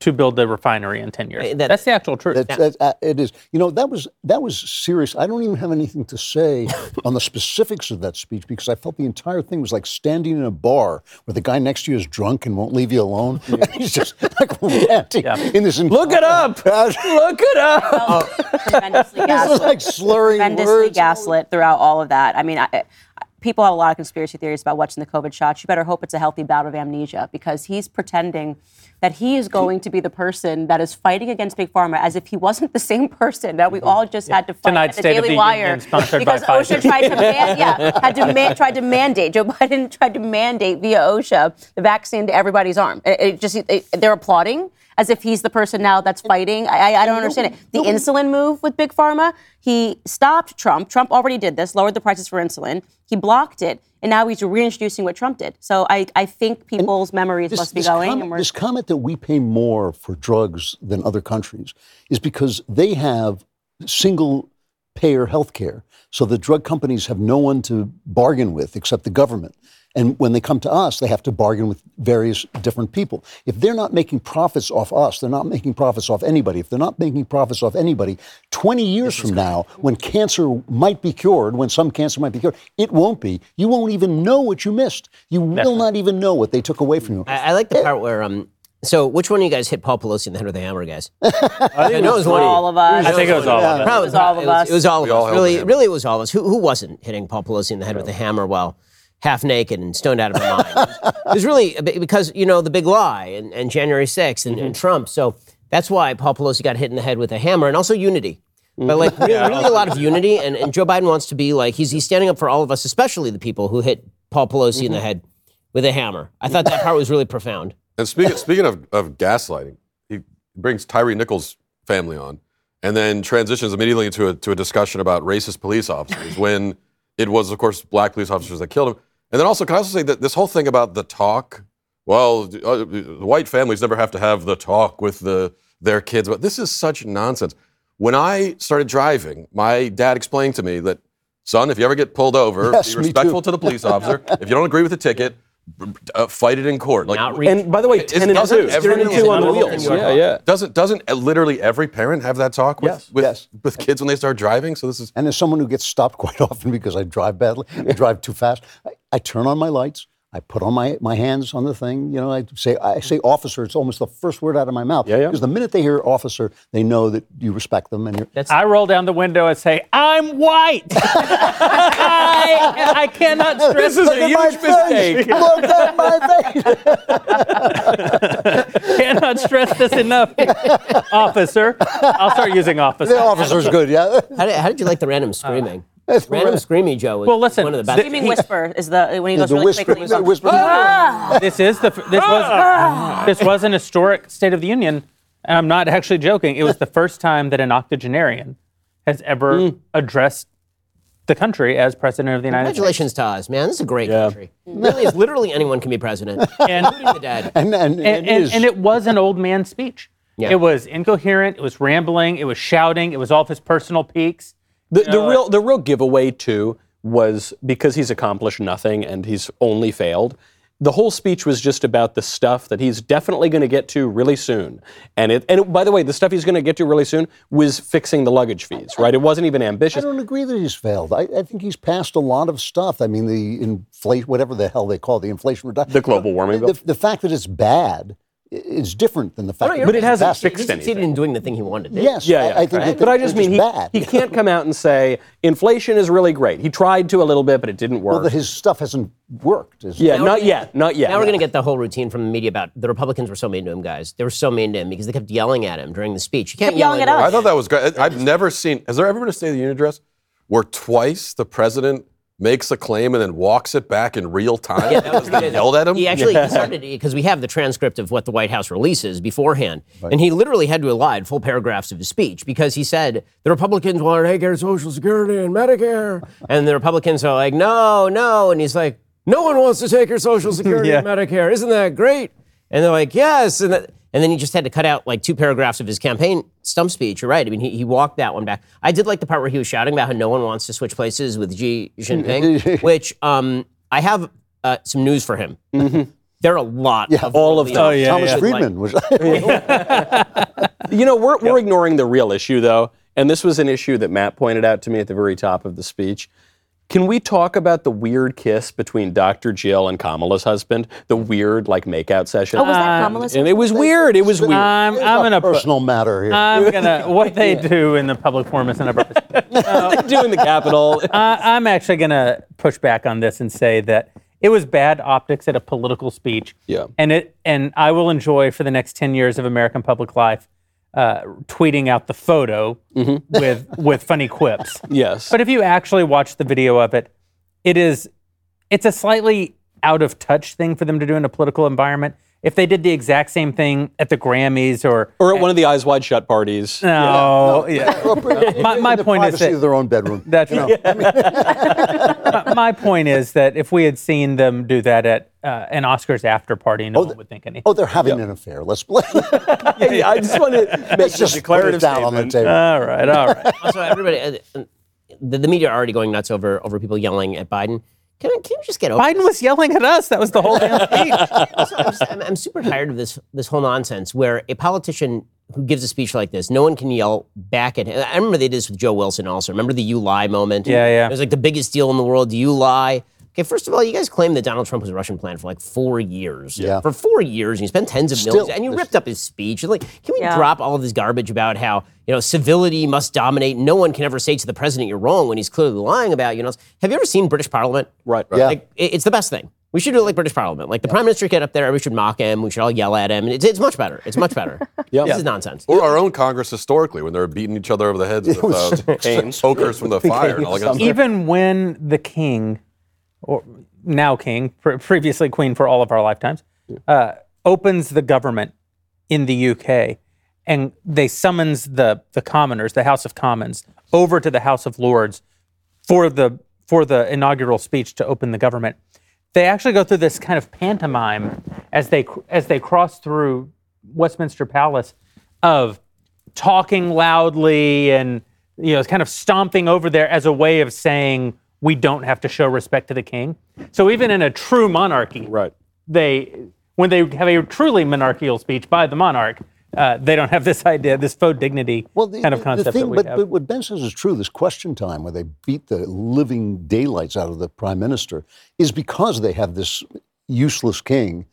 [SPEAKER 2] to build the refinery in 10 years.
[SPEAKER 3] Uh, that-
[SPEAKER 2] That's the actual truth.
[SPEAKER 1] That's, that's, uh, it is. You know, that was that was serious. I don't even have anything to say on the specifics of that speech because I felt the entire thing was like standing in a bar where the guy next to you is drunk and won't leave you alone. And he's just like ranting in this.
[SPEAKER 4] Look it up. Look it up.
[SPEAKER 6] tremendously
[SPEAKER 1] This
[SPEAKER 6] gaslit.
[SPEAKER 1] is like slurring
[SPEAKER 6] tremendously
[SPEAKER 1] words.
[SPEAKER 6] gaslit throughout all of that. I mean, I, I- people have a lot of conspiracy theories about watching the COVID shots. You better hope it's a healthy bout of amnesia because he's pretending that he is going to be the person that is fighting against Big Pharma as if he wasn't the same person that we mm-hmm. all just had to fight
[SPEAKER 2] Tonight's
[SPEAKER 6] at the
[SPEAKER 2] State
[SPEAKER 6] Daily
[SPEAKER 2] the
[SPEAKER 6] Wire
[SPEAKER 2] Union sponsored by
[SPEAKER 6] because OSHA tried to man, yeah, had to man, tried to mandate Joe Biden tried to mandate via OSHA the vaccine to everybody's arm. It, it just it, they're applauding as if he's the person now that's fighting. I, I, don't understand it. The insulin move with Big Pharma, he stopped Trump. Trump already did this, lowered the prices for insulin. He blocked it, and now he's reintroducing what Trump did. So I, I think people's memories must be going.
[SPEAKER 1] comment,
[SPEAKER 6] and
[SPEAKER 1] this comment that we pay more for drugs than other countries is because they have single payer health care. So the drug companies have no one to bargain with except the government. And when they come to us, they have to bargain with various different people. If they're not making profits off us, they're not making profits off anybody. If they're not making profits off anybody, 20 years from now, when cancer might be cured, when some cancer might be cured, it won't be. You won't even know what you missed. You will not even know what they took away from you.
[SPEAKER 3] I, I like the part where um. So which one of you guys hit Paul Pelosi in the head with a hammer, guys?
[SPEAKER 4] I think
[SPEAKER 3] I know it was one
[SPEAKER 6] all of us.
[SPEAKER 2] I think it was all of it.
[SPEAKER 3] Probably,
[SPEAKER 6] was all of
[SPEAKER 3] it
[SPEAKER 6] us.
[SPEAKER 3] Was, it was all of
[SPEAKER 5] all
[SPEAKER 3] us. Really, really, it was all of us. Who, who wasn't hitting Paul Pelosi in the head with a hammer while half naked and stoned out of her mind? it was really because you know the big lie and, and January 6th and, and Trump. So that's why Paul Pelosi got hit in the head with a hammer, and also unity. But mm-hmm. like really, really a lot of unity, and, and Joe Biden wants to be like he's he's standing up for all of us, especially the people who hit Paul Pelosi in the mm-hmm. head with a hammer. I thought that part was really profound.
[SPEAKER 5] And speaking speaking of, of gaslighting, he brings Tyree Nichols' family on, and then transitions immediately into a to a discussion about racist police officers when it was, of course, black police officers that killed him. And then also, can I also say that this whole thing about the talk? Well, uh, white families never have to have the talk with the their kids, but this is such nonsense. When I started driving, my dad explained to me that, son, if you ever get pulled over,
[SPEAKER 1] Yes,
[SPEAKER 5] be respectful to the police officer. if you don't agree with the ticket, uh, fight it in court. Like,
[SPEAKER 3] Not
[SPEAKER 4] And by the way, 10 and
[SPEAKER 5] doesn't
[SPEAKER 4] 2.
[SPEAKER 5] every-
[SPEAKER 4] 10 and 2 on the
[SPEAKER 3] Every-
[SPEAKER 4] wheels. Yeah, yeah.
[SPEAKER 5] Doesn't doesn't uh, literally every parent have that talk with
[SPEAKER 4] Yes.
[SPEAKER 5] with,
[SPEAKER 1] Yes.
[SPEAKER 5] with kids when they start driving? So this is
[SPEAKER 1] And as someone who gets stopped quite often because I drive badly, I drive too fast, I, I turn on my lights. I put on my, my hands on the thing. You know, I say I say officer. It's almost the first word out of my mouth.
[SPEAKER 4] Yeah, yeah.
[SPEAKER 1] Because the minute they hear officer, they know that you respect them and you're.
[SPEAKER 3] That's
[SPEAKER 2] I roll down the window and say, I'm white. I, I cannot stress
[SPEAKER 4] This is
[SPEAKER 2] this.
[SPEAKER 4] a huge mistake.
[SPEAKER 1] Look at my face.
[SPEAKER 2] cannot stress this enough, officer. I'll start using officer.
[SPEAKER 1] the officer's good. Yeah.
[SPEAKER 3] How did, how did you like the random screaming?
[SPEAKER 1] Uh, That's
[SPEAKER 3] random
[SPEAKER 1] right.
[SPEAKER 3] screamy Joe was
[SPEAKER 2] Well, listen,
[SPEAKER 3] one of the best.
[SPEAKER 2] the-
[SPEAKER 6] Screaming whisper is the when he goes
[SPEAKER 1] The
[SPEAKER 6] really
[SPEAKER 1] whisper.
[SPEAKER 6] quickly.
[SPEAKER 1] The whisper. Ah!
[SPEAKER 2] This is the this was ah! this was an historic State of the Union, and I'm not actually joking. It was the first time that an octogenarian has ever hmm. addressed the country as president of the United States.
[SPEAKER 3] Congratulations to us, man. This is a great country. Really, is literally anyone can be president,
[SPEAKER 2] And,
[SPEAKER 3] including the dead.
[SPEAKER 1] And, and,
[SPEAKER 2] and,
[SPEAKER 1] and,
[SPEAKER 2] and, and it was an old man speech.
[SPEAKER 3] Yeah.
[SPEAKER 2] It was incoherent. It was rambling. It was shouting. It was all of his personal peaks.
[SPEAKER 4] The, the real the real giveaway too was because he's accomplished nothing and he's only failed. The whole speech was just about the stuff that he's definitely going to get to really soon. And it and it- by the way, the stuff he's going to get to really soon was fixing the luggage fees, right? It wasn't even ambitious.
[SPEAKER 1] I don't agree that he's failed. I, I think he's passed a lot of stuff. I mean, the inflation, whatever the hell they call it, the inflation reduction.
[SPEAKER 4] The global warming
[SPEAKER 1] The,
[SPEAKER 4] bill.
[SPEAKER 1] the fact that it's bad is different than the fact. Oh, that
[SPEAKER 4] but it hasn't
[SPEAKER 1] ambassador.
[SPEAKER 4] fixed
[SPEAKER 3] He succeeded in doing the thing he wanted to do.
[SPEAKER 1] Yes,
[SPEAKER 4] Yeah,
[SPEAKER 1] I,
[SPEAKER 4] yeah.
[SPEAKER 1] I think that
[SPEAKER 4] but I
[SPEAKER 1] they're
[SPEAKER 4] just mean he,
[SPEAKER 1] bad.
[SPEAKER 4] he can't come out and say inflation is really great. He tried to a little bit, but it didn't work.
[SPEAKER 1] Well, that his stuff hasn't worked. is-
[SPEAKER 4] yeah,
[SPEAKER 3] Now
[SPEAKER 4] not yet, not yet.
[SPEAKER 3] Now we're going to get the whole routine from the media about the Republicans were so mean to him, guys. They were so mean to him because they kept yelling at him during the speech. You can't
[SPEAKER 6] Kept
[SPEAKER 3] yell
[SPEAKER 6] yelling
[SPEAKER 3] at
[SPEAKER 6] at us.
[SPEAKER 5] I thought that was great. I've never seen. Has there ever been a State of the Union address where twice the president makes a claim and then walks it back in real time?
[SPEAKER 3] Yeah, that
[SPEAKER 5] They yelled at him.
[SPEAKER 3] He actually he started because we have the transcript of what the White House releases beforehand, and he literally had to elide full paragraphs of his speech because he said the Republicans want to take care of Social Security and Medicare, and the Republicans are like, no, no, and he's like, no one wants to take your Social Security and Medicare, isn't that great? And they're like, yes, and that, and then he just had to cut out like two paragraphs of his campaign stump speech. You're right. I mean, he, he walked that one back. I did like the part where he was shouting about how no one wants to switch places with Xi Jinping, which um, I have uh, some news for him. There are a lot of
[SPEAKER 4] all of
[SPEAKER 3] really
[SPEAKER 4] them. Oh,
[SPEAKER 2] yeah,
[SPEAKER 1] Thomas
[SPEAKER 2] yeah.
[SPEAKER 1] Friedman was.
[SPEAKER 4] You know, we're, we're ignoring the real issue, though. And this was an issue that Matt pointed out to me at the very top of the speech. Can we talk about the weird kiss between Dr. Jill and Kamala's husband? The weird, like, makeout session?
[SPEAKER 6] Oh, was that um, Kamala's?
[SPEAKER 4] and it was weird. It was weird.
[SPEAKER 2] I'm,
[SPEAKER 1] It's
[SPEAKER 2] I'm
[SPEAKER 1] a
[SPEAKER 2] gonna
[SPEAKER 1] personal matter here.
[SPEAKER 2] I'm gonna what they do in the public forum isn't a purpose.
[SPEAKER 4] doing the Capitol.
[SPEAKER 2] I, uh, I'm actually gonna push back on this and say that it was bad optics at a political speech.
[SPEAKER 4] Yeah.
[SPEAKER 2] And it and I will enjoy for the next ten years of American public life, uh, tweeting out the photo with with funny quips.
[SPEAKER 4] yes.
[SPEAKER 2] But if you actually watch the video of it, it is it's a slightly out of touch thing for them to do in a political environment. If they did the exact same thing at the Grammys or
[SPEAKER 4] or at one of the Eyes Wide Shut parties.
[SPEAKER 2] no, yeah. My-
[SPEAKER 1] In
[SPEAKER 2] my
[SPEAKER 1] the
[SPEAKER 2] point is that-
[SPEAKER 1] their own bedroom.
[SPEAKER 2] That's right. my, my point is that if we had seen them do that at uh, an Oscars after party, no one would think anything.
[SPEAKER 1] Oh, they're having an affair. Let's
[SPEAKER 4] Yeah, yeah, I just want to make a
[SPEAKER 1] just put
[SPEAKER 4] declarative
[SPEAKER 1] it down on the
[SPEAKER 4] statement.
[SPEAKER 1] table.
[SPEAKER 2] all right, all right.
[SPEAKER 3] also, everybody, uh, the, the media are already going nuts over over people yelling at Biden. Can, I, can you just get over?
[SPEAKER 2] Biden was yelling at us. That was the whole damn.
[SPEAKER 3] Also, I'm, just, I'm, I'm super tired of this this whole nonsense where a politician who gives a speech like this, no one can yell back at him. I remember they did this with Joe Wilson also. Remember the "you lie" moment?
[SPEAKER 2] Yeah, yeah.
[SPEAKER 3] It was like the biggest deal in the world. Do you lie? Okay, first of all, you guys claim that Donald Trump was a Russian plan for like four years.
[SPEAKER 1] Yeah.
[SPEAKER 3] For four years, and you spent tens of
[SPEAKER 1] Still,
[SPEAKER 3] millions, and you ripped up his speech. Like, can we
[SPEAKER 6] Yeah.
[SPEAKER 3] drop all of this garbage about how you know civility must dominate? No one can ever say to the president you're wrong when he's clearly lying about you. Know, have you ever seen British Parliament?
[SPEAKER 4] Right, right.
[SPEAKER 1] Yeah.
[SPEAKER 3] Like, it's the best thing. We should do it like British Parliament. Like the Prime Minister get up there, we should mock him. We should all yell at him. It's, it's much better. It's much better.
[SPEAKER 4] Yeah.
[SPEAKER 3] This is nonsense.
[SPEAKER 5] Or our own Congress historically, when they were beating each other over the heads with uh,
[SPEAKER 4] Canes.
[SPEAKER 5] pokers from the fire and all that kind of stuff.
[SPEAKER 2] Even when the king, or now king, pre- previously queen for all of our lifetimes, uh, opens the government in the UK, and they summons the the commoners, the House of Commons, over to the House of Lords for the for the inaugural speech to open the government. They actually go through this kind of pantomime as they as they cross through Westminster Palace of talking loudly and you know kind of stomping over there as a way of saying we don't have to show respect to the king. So even in a true monarchy,
[SPEAKER 4] Right.
[SPEAKER 2] they when they have a truly monarchical speech by the monarch, uh, they don't have this idea, this faux dignity
[SPEAKER 1] Well, the,
[SPEAKER 2] kind of
[SPEAKER 1] the
[SPEAKER 2] concept
[SPEAKER 1] thing,
[SPEAKER 2] that we
[SPEAKER 1] but,
[SPEAKER 2] have.
[SPEAKER 1] but what Ben says is true. This question time where they beat the living daylights out of the prime minister is because they have this useless king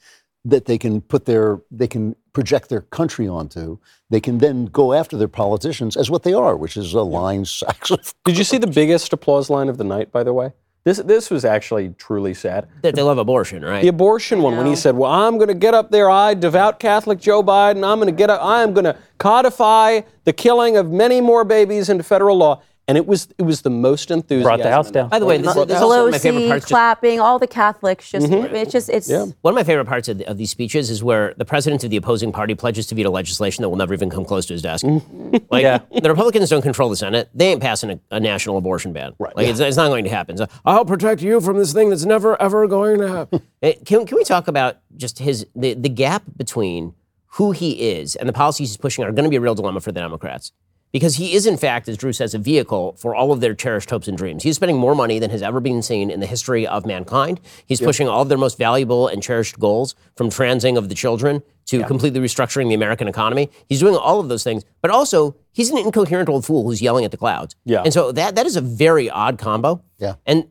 [SPEAKER 1] that they can put their they can project their country onto. They can then go after their politicians as what they are, which is a lying sacks of.
[SPEAKER 4] Did you see the biggest applause line of the night, by the way? This, this was actually truly sad.
[SPEAKER 3] That they love abortion, right?
[SPEAKER 4] The abortion one, when he said, Well, I'm going to get up there, I, devout Catholic Joe Biden, I'm going to get up, I am going to codify the killing of many more babies into federal law. And it was it was the most enthusiasm.
[SPEAKER 2] Brought the house down.
[SPEAKER 3] By the way, this, is- this is also one of my favorite
[SPEAKER 6] Pelosi
[SPEAKER 3] parts. just-
[SPEAKER 6] clapping, all the Catholics just, mm-hmm. it's just, it's,
[SPEAKER 3] One of my favorite parts of, the, of these speeches is where the president of the opposing party pledges to veto legislation that will never even come close to his desk. Mm-hmm. like,
[SPEAKER 2] Yeah.
[SPEAKER 3] the Republicans don't control the Senate. They ain't passing a, a national abortion ban.
[SPEAKER 4] Right.
[SPEAKER 3] Like, it's, it's not going to happen. So,
[SPEAKER 7] I'll protect you from this thing that's never ever going to happen.
[SPEAKER 3] can, can we talk about just his the, the gap between who he is and the policies he's pushing are going to be a real dilemma for the Democrats. Because he is, in fact, as Drew says, a vehicle for all of their cherished hopes and dreams. He's spending more money than has ever been seen in the history of mankind. He's pushing all of their most valuable and cherished goals, from transing of the children to completely restructuring the American economy. He's doing all of those things, but also he's an incoherent old fool who's yelling at the clouds.
[SPEAKER 4] Yeah.
[SPEAKER 3] And so that that is a very odd combo.
[SPEAKER 1] Yeah.
[SPEAKER 3] And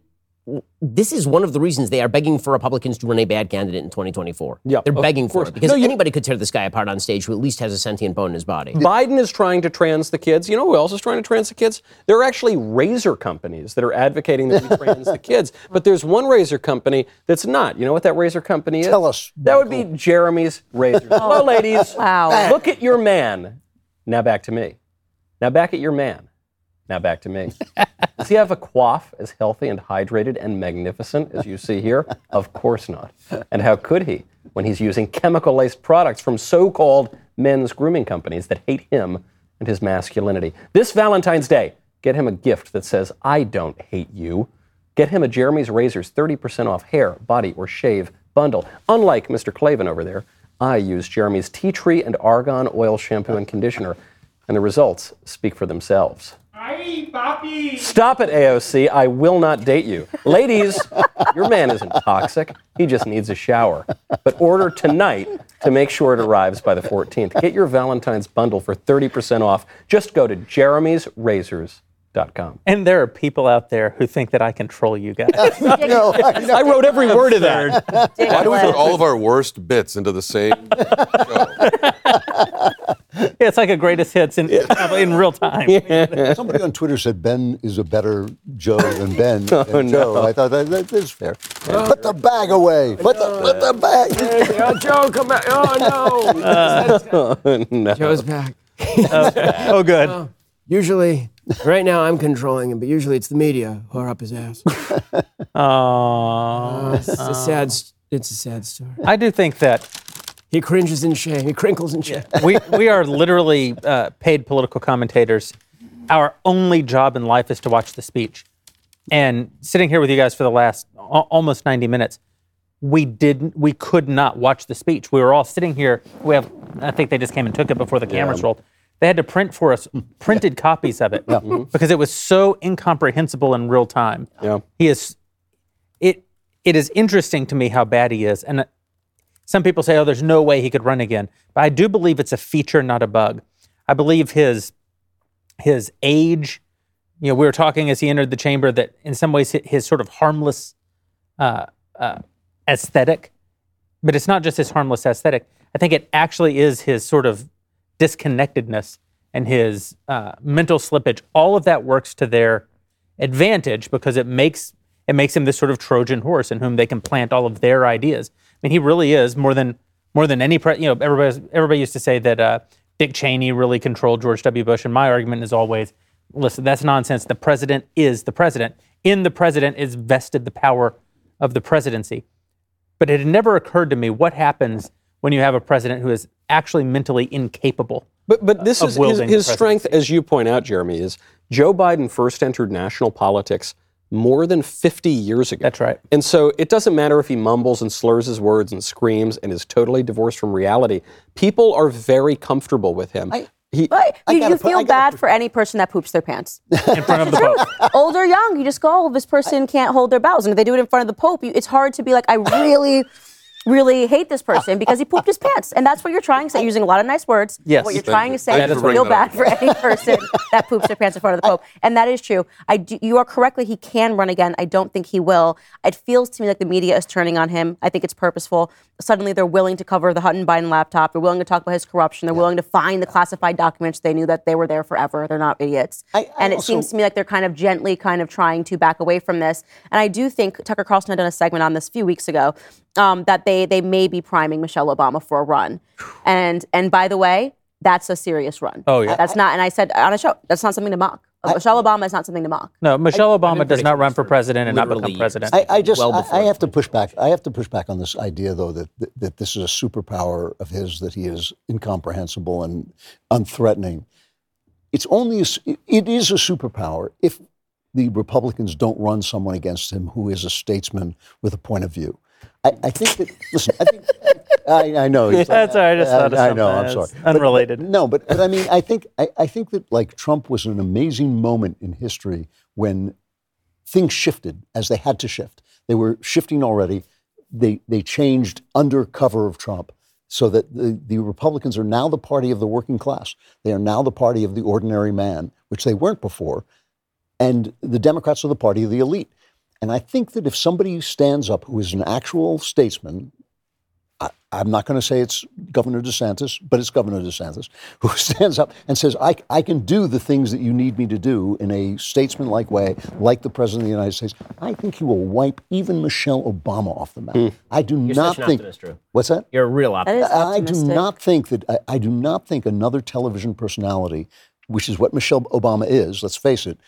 [SPEAKER 3] this is one of the reasons they are begging for Republicans to run a bad candidate in 2024.
[SPEAKER 4] Yeah,
[SPEAKER 3] they're begging for it because
[SPEAKER 4] No, you-
[SPEAKER 3] anybody could tear this guy apart on stage who at least has a sentient bone in his body.
[SPEAKER 4] Biden is trying to trans the kids. You know who else is trying to trans the kids? There are actually razor companies that are advocating that we trans the kids. But there's one razor company that's not. You know what that razor company is?
[SPEAKER 1] Tell us,
[SPEAKER 4] That would be Jeremy's Razors. Hello, oh. ladies.
[SPEAKER 6] Wow.
[SPEAKER 4] Look at your man. Now back to me. Now back at your man. Now back to me. Does he have a coif as healthy and hydrated and magnificent as you see here? Of course not. And how could he when he's using chemical laced products from so called men's grooming companies that hate him and his masculinity? This Valentine's Day, get him a gift that says, I don't hate you. Get him a Jeremy's Razors 30% off hair, body, or shave bundle. Unlike Mr. Klavan over there, I use Jeremy's tea tree and argan oil shampoo and conditioner, and the results speak for themselves. Stop it, AOC. I will not date you. Ladies, your man isn't toxic. He just needs a shower. But order tonight to make sure it arrives by the 14th. Get your Valentine's bundle for 30% off. Just go to jeremy'srazors.com.
[SPEAKER 2] And there are people out there who think that I control you guys.
[SPEAKER 1] No, I know.
[SPEAKER 4] I wrote every word of that.
[SPEAKER 5] Why do we put all of our worst bits into the same show?
[SPEAKER 2] Yeah, it's like a greatest hits in, in real time.
[SPEAKER 1] Somebody on Twitter said Ben is a better Joe than Ben.
[SPEAKER 4] Oh,
[SPEAKER 1] than Joe. I thought that, that is fair. Oh. Put the bag away. Put the, put the bag.
[SPEAKER 7] Oh, Joe, come back. Oh, no.
[SPEAKER 4] no.
[SPEAKER 7] Joe's back.
[SPEAKER 2] Oh, good.
[SPEAKER 7] Usually, right now I'm controlling him, but usually it's the media who are up his ass.
[SPEAKER 2] Oh,
[SPEAKER 7] It's a sad, it's a sad story.
[SPEAKER 2] I do think that
[SPEAKER 7] He cringes in shame. He crinkles in shame.
[SPEAKER 2] we we are literally uh, paid political commentators. Our only job in life is to watch the speech. And sitting here with you guys for the last al- almost 90 minutes, we didn't we could not watch the speech. We were all sitting here. We have I think they just came and took it before the cameras rolled. They had to print for us printed copies of it because it was so incomprehensible in real time.
[SPEAKER 4] Yeah.
[SPEAKER 2] He is it it is interesting to me how bad he is. And some people say, oh, there's no way he could run again. But I do believe it's a feature, not a bug. I believe his his age, you know, we were talking as he entered the chamber that in some ways his sort of harmless uh, uh, aesthetic, but it's not just his harmless aesthetic. I think it actually is his sort of disconnectedness and his uh, mental slippage. All of that works to their advantage because it makes it makes him this sort of Trojan horse in whom they can plant all of their ideas. I mean, he really is more than more than any. Pre- you know, everybody everybody used to say that uh, Dick Cheney really controlled George W. Bush, and my argument is always, listen, that's nonsense. The president is the president. In the president is vested the power of the presidency. But it had never occurred to me what happens when you have a president who is actually mentally incapable.
[SPEAKER 4] But but this is his, his strength, as you point out, Jeremy, is Joe Biden first entered national politics more than 50 years ago.
[SPEAKER 2] That's right.
[SPEAKER 4] And so it doesn't matter if he mumbles and slurs his words and screams and is totally divorced from reality. People are very comfortable with him. he,
[SPEAKER 6] But
[SPEAKER 1] I
[SPEAKER 6] you,
[SPEAKER 1] gotta
[SPEAKER 6] you
[SPEAKER 1] put- I
[SPEAKER 6] feel bad
[SPEAKER 1] put-
[SPEAKER 6] for any person that poops their pants.
[SPEAKER 2] in front of the Pope.
[SPEAKER 6] Old or young, you just go, oh, this person can't hold their bowels. And if they do it in front of the Pope, you, it's hard to be like, I really, really hate this person because he pooped his pants. And that's what you're trying to say, using a lot of nice words.
[SPEAKER 2] Yes.
[SPEAKER 6] What you're
[SPEAKER 2] Thank
[SPEAKER 6] trying
[SPEAKER 5] you.
[SPEAKER 6] to say
[SPEAKER 5] Thank
[SPEAKER 6] is feel bad for any person that poops their pants in front of the Pope. And that is true. I do, you are correctly, he can run again. I don't think he will. It feels to me like the media is turning on him. I think it's purposeful. Suddenly they're willing to cover the Hunter Biden laptop. They're willing to talk about his corruption. They're willing to find the classified documents. They knew that they were there forever. They're not idiots.
[SPEAKER 1] I- I
[SPEAKER 6] and it
[SPEAKER 1] also-
[SPEAKER 6] seems to me like they're kind of gently kind of trying to back away from this. And I do think Tucker Carlson had done a segment on this a few weeks ago um, that they they may be priming Michelle Obama for a run. And and by the way, that's a serious run.
[SPEAKER 2] Oh, yeah.
[SPEAKER 6] That's not. And I said on a show, that's not something to mock. Michelle Obama is not something to mock.
[SPEAKER 2] No, Michelle Obama does not run for president and not become president.
[SPEAKER 1] I, I just
[SPEAKER 3] well
[SPEAKER 1] I, I have to push back. I have to push back on this idea, though, that, that that this is a superpower of his, that he is incomprehensible and unthreatening. It's only a s it is a superpower if the Republicans don't run someone against him who is a statesman with a point of view. I, I think that listen. I think I, I know. it's-
[SPEAKER 2] That's all right, I just thought of
[SPEAKER 1] I know. I'm sorry.
[SPEAKER 2] It's
[SPEAKER 1] But-
[SPEAKER 2] unrelated.
[SPEAKER 1] no, but but I mean, I think I, I think that like Trump was an amazing moment in history when things shifted as they had to shift. They were shifting already. They they changed under cover of Trump so that the, the Republicans are now the party of the working class. They are now the party of the ordinary man, which they weren't before. And the Democrats are the party of the elite. And I think that if somebody stands up who is an actual statesman, I, I'm not going to say it's Governor DeSantis, but it's Governor DeSantis, who stands up and says, I, I can do the things that you need me to do in a statesman-like way, like the President of the United States. I think he will wipe even Michelle Obama off the map. Hmm. I do
[SPEAKER 3] You're
[SPEAKER 1] not
[SPEAKER 3] such an
[SPEAKER 1] think.
[SPEAKER 3] optimist, Drew.
[SPEAKER 1] What's that?
[SPEAKER 3] You're a real optimist.
[SPEAKER 6] is
[SPEAKER 1] I do not think that I, I do not think another television personality, which is what Michelle Obama is, let's face it,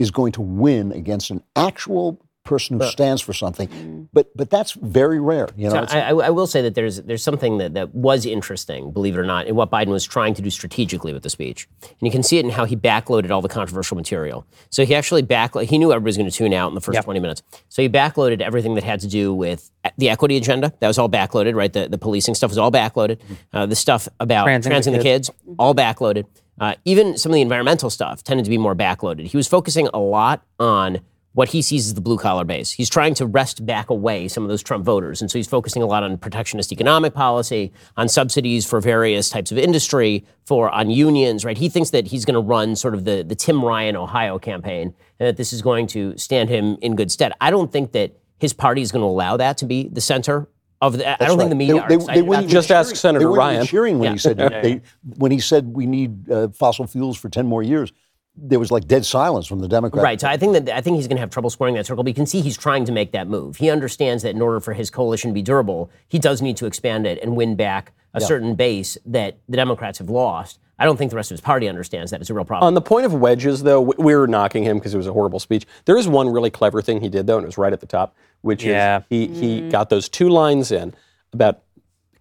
[SPEAKER 1] is going to win against an actual person who stands for something. But but that's very rare. You know,
[SPEAKER 3] So I, I I will say that there's there's something that, that was interesting, believe it or not, in what Biden was trying to do strategically with the speech, and you can see it in how he backloaded all the controversial material. So he actually back he knew everybody was going to tune out in the first 20 minutes. So he backloaded everything that had to do with the equity agenda. That was all backloaded, right? The the policing stuff was all backloaded. Uh, the stuff about
[SPEAKER 2] Transing the
[SPEAKER 3] transing the kids, all backloaded. Uh, even some of the environmental stuff tended to be more backloaded. He was focusing a lot on what he sees as the blue collar base. He's trying to wrest back away some of those Trump voters. And so he's focusing a lot on protectionist economic policy, on subsidies for various types of industry, for on unions, right? He thinks that he's going to run sort of the, the Tim Ryan Ohio campaign and that this is going to stand him in good stead. I don't think that his party is going to allow that to be the center of the. I don't think the media are excited about
[SPEAKER 4] Just
[SPEAKER 3] that.
[SPEAKER 4] ask
[SPEAKER 1] they
[SPEAKER 4] Senator
[SPEAKER 1] weren't
[SPEAKER 4] Ryan.
[SPEAKER 1] cheering when he said they, when he said we need uh, fossil fuels for ten more years. There was like dead silence from the Democrats.
[SPEAKER 3] Right. So I think that I think he's going to have trouble squaring that circle. But you can see he's trying to make that move. He understands that in order for his coalition to be durable, he does need to expand it and win back a certain base that the Democrats have lost. I don't think the rest of his party understands that it's a real problem.
[SPEAKER 4] On the point of wedges, though, we we were knocking him because it was a horrible speech. There is one really clever thing he did, though, and it was right at the top, which
[SPEAKER 2] Yeah.
[SPEAKER 4] is he, he mm-hmm. got those two lines in about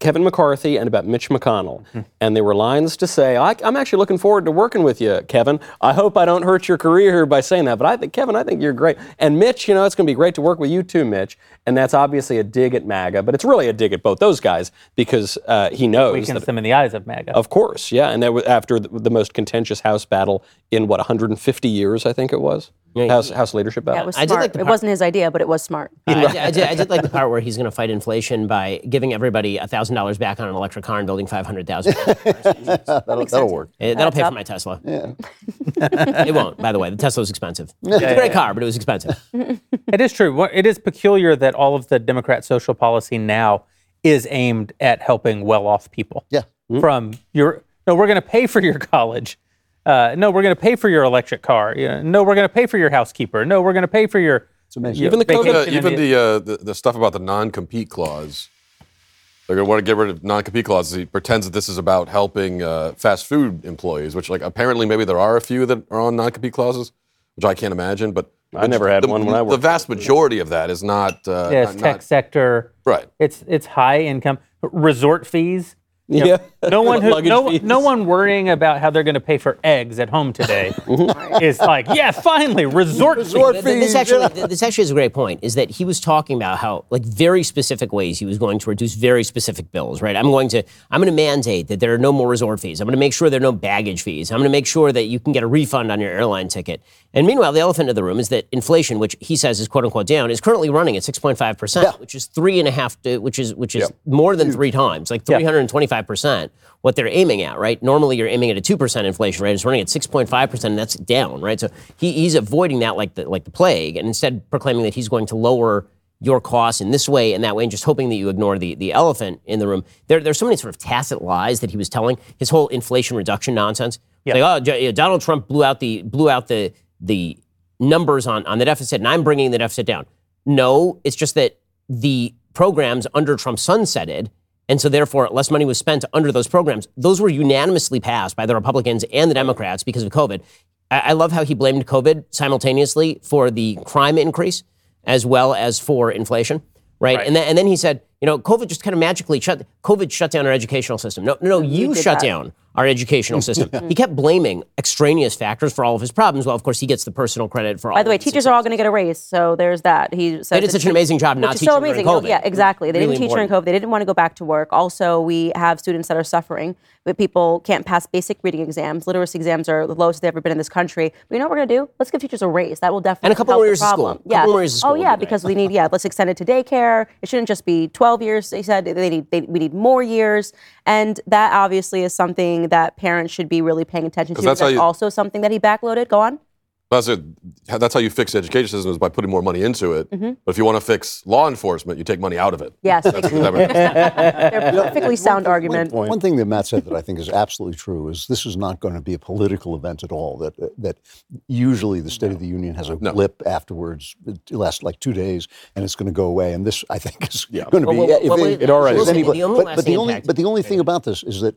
[SPEAKER 4] Kevin McCarthy and about Mitch McConnell. and there were lines to say, I, I'm actually looking forward to working with you, Kevin. I hope I don't hurt your career here by saying that, but I think, Kevin, I think you're great. And Mitch, you know, it's going to be great to work with you too, Mitch. And that's obviously a dig at MAGA, but it's really a dig at both those guys because uh, he knows
[SPEAKER 2] Weakens
[SPEAKER 4] that
[SPEAKER 2] them in the eyes of MAGA.
[SPEAKER 4] of course, yeah, and that was after the, the most contentious House battle in what 150 years, I think it was. House House leadership battle.
[SPEAKER 6] Yeah, it was
[SPEAKER 3] I did
[SPEAKER 6] smart.
[SPEAKER 3] like the
[SPEAKER 6] it wasn't his idea, but it was smart.
[SPEAKER 3] I, did, I, did, I did like the part where he's going to fight inflation by giving everybody thousand dollars back on an electric car and building five hundred thousand.
[SPEAKER 1] That'll, that'll work.
[SPEAKER 3] That'll pay
[SPEAKER 6] up.
[SPEAKER 3] for my Tesla. it won't, by the way. The Tesla was expensive. It's a great car, but it was expensive.
[SPEAKER 2] It is true. It is peculiar that all of the Democrat social policy now is aimed at helping well-off people.
[SPEAKER 1] Yeah. Hmm.
[SPEAKER 2] From your no, we're going to pay for your college. Uh, no, we're going to pay for your electric car. Yeah, no, we're going to pay for your housekeeper. No, we're going to pay for your. It's
[SPEAKER 1] amazing.
[SPEAKER 4] Even the COVID-
[SPEAKER 5] Uh, even the, uh, the the stuff about the non-compete clause. They're going to want to get rid of non-compete clauses. He pretends that this is about helping uh, fast food employees, which, like, apparently maybe there are a few that are on non-compete clauses, which I can't imagine. But
[SPEAKER 4] I never had
[SPEAKER 5] the,
[SPEAKER 4] one when I worked.
[SPEAKER 5] The vast majority of that is not. Uh,
[SPEAKER 2] yeah, it's
[SPEAKER 5] not-
[SPEAKER 2] tech
[SPEAKER 5] not-
[SPEAKER 2] sector.
[SPEAKER 5] right.
[SPEAKER 2] It's it's high income resort fees. You know,
[SPEAKER 4] Yeah.
[SPEAKER 2] No one who no,
[SPEAKER 4] fees.
[SPEAKER 2] no one worrying about how they're going to pay for eggs at home today
[SPEAKER 4] Mm-hmm.
[SPEAKER 2] is like, yeah, finally resort,
[SPEAKER 1] Resort
[SPEAKER 2] fees.
[SPEAKER 3] Th- th- This actually,
[SPEAKER 1] yeah.
[SPEAKER 3] this actually is a great point. Is that he was talking about how, like, very specific ways he was going to reduce very specific bills. Right? I'm going to, I'm going to mandate that there are no more resort fees. I'm going to make sure there are no baggage fees. I'm going to make sure that you can get a refund on your airline ticket. And meanwhile, the elephant in the room is that inflation, which he says is quote unquote down, is currently running at 6.5 percent, which is three and a half, to, which is which is more than three times, like 325 percent. What they're aiming at, right? Normally, you're aiming at a two percent inflation rate. It's running at 6.5 percent, and that's down, right? So he, he's avoiding that like the like the plague, and instead proclaiming that he's going to lower your costs in this way and that way, and just hoping that you ignore the, the elephant in the room. There, there's so many sort of tacit lies that he was telling. His whole inflation reduction nonsense. Like, oh, Donald Trump blew out the blew out the the numbers on, on the deficit, and I'm bringing the deficit down. No, it's just that the programs under Trump sunsetted, and so therefore less money was spent under those programs. Those were unanimously passed by the Republicans and the Democrats because of COVID. I, I love how he blamed COVID simultaneously for the crime increase as well as for inflation. Right. And, then, and then he said, you know, COVID just kind of magically shut, COVID shut down our educational system. No, no, no, you shut
[SPEAKER 6] that.
[SPEAKER 3] down our educational system. He kept blaming extraneous factors for all of his problems. Well, of course, he gets the personal credit for all
[SPEAKER 6] By the way, teachers are all going to get a raise, so there's that. He said
[SPEAKER 3] They did such an amazing job not teaching
[SPEAKER 6] so
[SPEAKER 3] during
[SPEAKER 6] amazing.
[SPEAKER 3] Oh, COVID.
[SPEAKER 6] Yeah, exactly. They
[SPEAKER 3] Really
[SPEAKER 6] didn't teach during. COVID. They didn't want to go back to work. Also, we have students that are suffering. But people can't pass basic reading exams. Literacy exams are the lowest they've ever been in this country. But you know what we're going to do? Let's give teachers a raise. That will definitely
[SPEAKER 3] And a couple
[SPEAKER 6] help
[SPEAKER 3] more
[SPEAKER 6] the
[SPEAKER 3] years of school.
[SPEAKER 6] problem.
[SPEAKER 3] Couple
[SPEAKER 6] Yeah.
[SPEAKER 3] more years of oh, school
[SPEAKER 6] Oh yeah, because we need yeah. Let's extend it to daycare. It shouldn't just be 12 years. They said they need they, we need more years, and that obviously is something that parents should be really paying attention to.
[SPEAKER 5] that's
[SPEAKER 6] That's,
[SPEAKER 5] you-
[SPEAKER 6] also something that he backloaded. Go on.
[SPEAKER 5] That's, it. that's how you fix the education system is by putting more money into it. Mm-hmm. But if you want to fix law enforcement, you take money out of it.
[SPEAKER 6] Yes,
[SPEAKER 5] That's the
[SPEAKER 6] they're perfectly sound argument.
[SPEAKER 1] One thing that Matt said that I think is absolutely true is this is not going to be a political event at all. That that usually the State of the Union has a
[SPEAKER 5] No.
[SPEAKER 1] blip afterwards. It lasts like two days and it's going to go away. And this I think is
[SPEAKER 5] Yeah.
[SPEAKER 1] going to be.
[SPEAKER 3] Well, well,
[SPEAKER 1] if
[SPEAKER 3] well,
[SPEAKER 1] any-
[SPEAKER 3] it already
[SPEAKER 1] if
[SPEAKER 3] is.
[SPEAKER 1] anybody-
[SPEAKER 3] The only
[SPEAKER 1] but, but the only but the only thing about this is that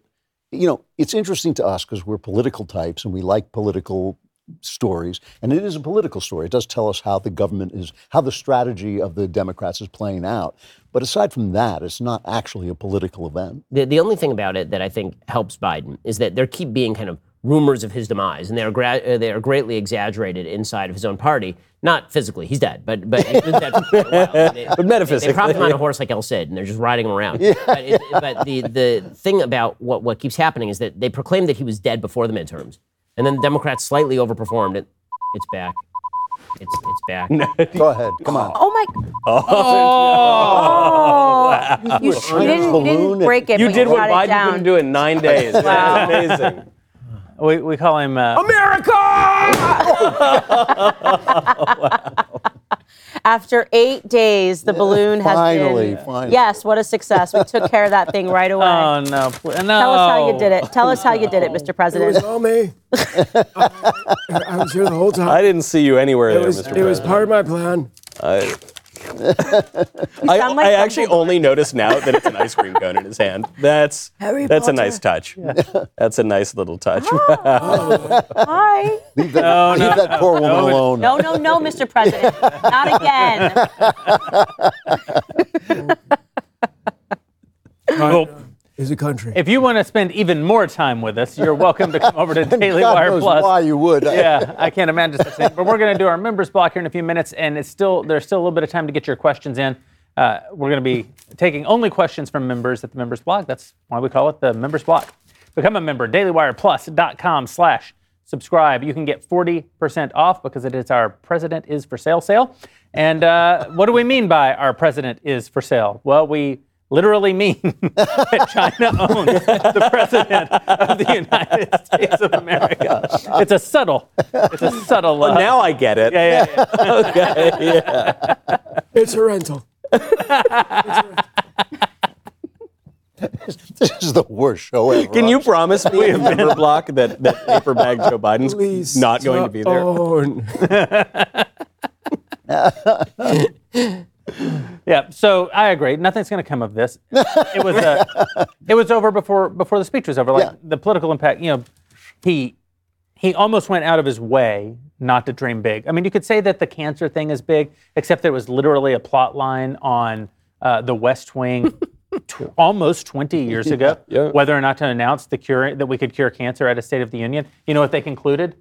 [SPEAKER 1] you know it's interesting to us because we're political types and we like political stories and it is a political story it does tell us how the government is how the strategy of the democrats is playing out but aside from that it's not actually a political event
[SPEAKER 3] The, the only thing about it that I think helps Biden is that there keep being kind of rumors of his demise, and they are gra- uh, they are greatly exaggerated inside of his own party. Not physically, he's dead, but but he's been dead for a while. They-
[SPEAKER 4] But metaphysically.
[SPEAKER 3] they prop him on a horse like El Cid, and they're just riding him around. But, it, but the the thing about what what keeps happening is that they proclaimed that he was dead before the midterms, and then the Democrats slightly overperformed it. It's back. It's it's back.
[SPEAKER 1] go ahead come on
[SPEAKER 6] Oh my! Oh, you, you, you didn't, you didn't
[SPEAKER 1] and-
[SPEAKER 6] break it.
[SPEAKER 4] You
[SPEAKER 6] but
[SPEAKER 4] did what
[SPEAKER 6] brought it
[SPEAKER 4] Biden
[SPEAKER 6] down.
[SPEAKER 4] couldn't do in nine days.
[SPEAKER 6] Wow.
[SPEAKER 4] That's amazing.
[SPEAKER 2] We, we call him. Uh,
[SPEAKER 6] After eight days, the balloon has
[SPEAKER 1] finally,
[SPEAKER 6] been.
[SPEAKER 1] finally.
[SPEAKER 6] Yes, what a success! We took care of that thing right oh, away.
[SPEAKER 2] oh no! pl- No.
[SPEAKER 6] Tell us how you did it. Tell us how you did it, Mr.
[SPEAKER 7] It was
[SPEAKER 6] President.
[SPEAKER 7] all me. I, I was here the whole time.
[SPEAKER 4] I didn't see you anywhere
[SPEAKER 7] it
[SPEAKER 4] there,
[SPEAKER 7] was,
[SPEAKER 4] Mr.
[SPEAKER 7] it was
[SPEAKER 4] President.
[SPEAKER 7] part of my plan.
[SPEAKER 4] I,
[SPEAKER 6] sound like
[SPEAKER 4] I actually
[SPEAKER 6] Dumbledore.
[SPEAKER 4] only noticed now that it's an ice cream cone in his hand. That's
[SPEAKER 6] Harry
[SPEAKER 4] that's a
[SPEAKER 6] Potter.
[SPEAKER 4] nice touch. That's a nice little touch. Oh.
[SPEAKER 6] Hi.
[SPEAKER 1] leave that, leave that poor woman alone
[SPEAKER 6] No, no, no, Mr. President. Not again.
[SPEAKER 7] Is a country.
[SPEAKER 2] if you want to spend even more time with us, you're welcome to come over to Daily
[SPEAKER 1] God
[SPEAKER 2] Wire
[SPEAKER 1] knows
[SPEAKER 2] Plus.
[SPEAKER 1] why you would
[SPEAKER 2] yeah, I can't imagine such a thing. But we're going to do our members block here in a few minutes, and it's still there's still a little bit of time to get your questions in. Uh, we're going to be taking only questions from members at the members block. That's why we call it the members block. Become a member, dailywireplus.com slash subscribe. You can get 40% off because it is our President is for Sale sale. And uh, what do we mean by our President is for sale? Well, we literally mean that China owns the President of the United States of America. It's a subtle, it's a subtle. Uh,
[SPEAKER 4] now I get it.
[SPEAKER 2] yeah, yeah, yeah.
[SPEAKER 7] It's a rental.
[SPEAKER 1] this is the worst show ever
[SPEAKER 4] Can you promise me a member block that, that paper bag Joe Biden's
[SPEAKER 7] Please.
[SPEAKER 4] not going to be there?
[SPEAKER 2] Yeah, so I agree. Nothing's going to come of this. It was uh, it was over before before the speech was over. Like
[SPEAKER 1] Yeah.
[SPEAKER 2] the political impact, you know, he he almost went out of his way not to dream big. I mean, you could say that the cancer thing is big, except that it was literally a plot line on uh, the West Wing. tw- Almost 20 years ago,
[SPEAKER 4] Yeah.
[SPEAKER 2] whether or not to announce the cure that we could cure cancer at a State of the Union. You know what they concluded?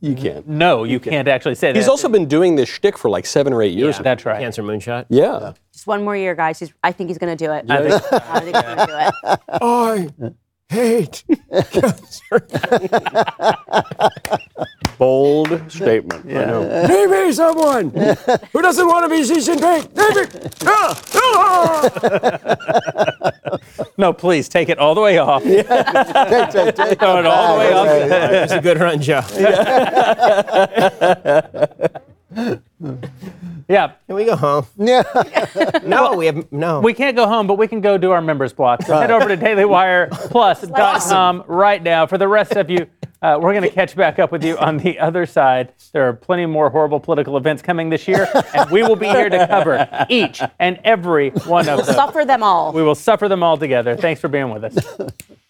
[SPEAKER 4] You can't.
[SPEAKER 2] No, you can't actually say that.
[SPEAKER 4] He's also been doing this shtick for like seven or eight years. now.
[SPEAKER 2] that's right.
[SPEAKER 3] Cancer moonshot.
[SPEAKER 4] Yeah.
[SPEAKER 6] Just one more year, guys. He's, I think he's going to do it.
[SPEAKER 2] I think-
[SPEAKER 6] I think he's going to do it.
[SPEAKER 7] I hate cancer.
[SPEAKER 4] Bold statement. I know.
[SPEAKER 7] Name me someone who doesn't want to be Xi Jinping. Name me. Ah, ah.
[SPEAKER 2] No, please take it all the way off.
[SPEAKER 1] Take, take, take
[SPEAKER 2] Throw it all the way off.
[SPEAKER 3] That's a good run, Joe.
[SPEAKER 2] Yeah,
[SPEAKER 3] Can we go home?
[SPEAKER 1] Yeah.
[SPEAKER 3] No, we have no.
[SPEAKER 2] we can't go home, but we can go do our members block. So head over to dailywireplus.com right now. For the rest of you, uh, we're going to catch back up with you on the other side. There are plenty more horrible political events coming this year, and we will be here to cover each and every one of them.
[SPEAKER 6] Suffer them all.
[SPEAKER 2] We will suffer them all together. Thanks for being with us.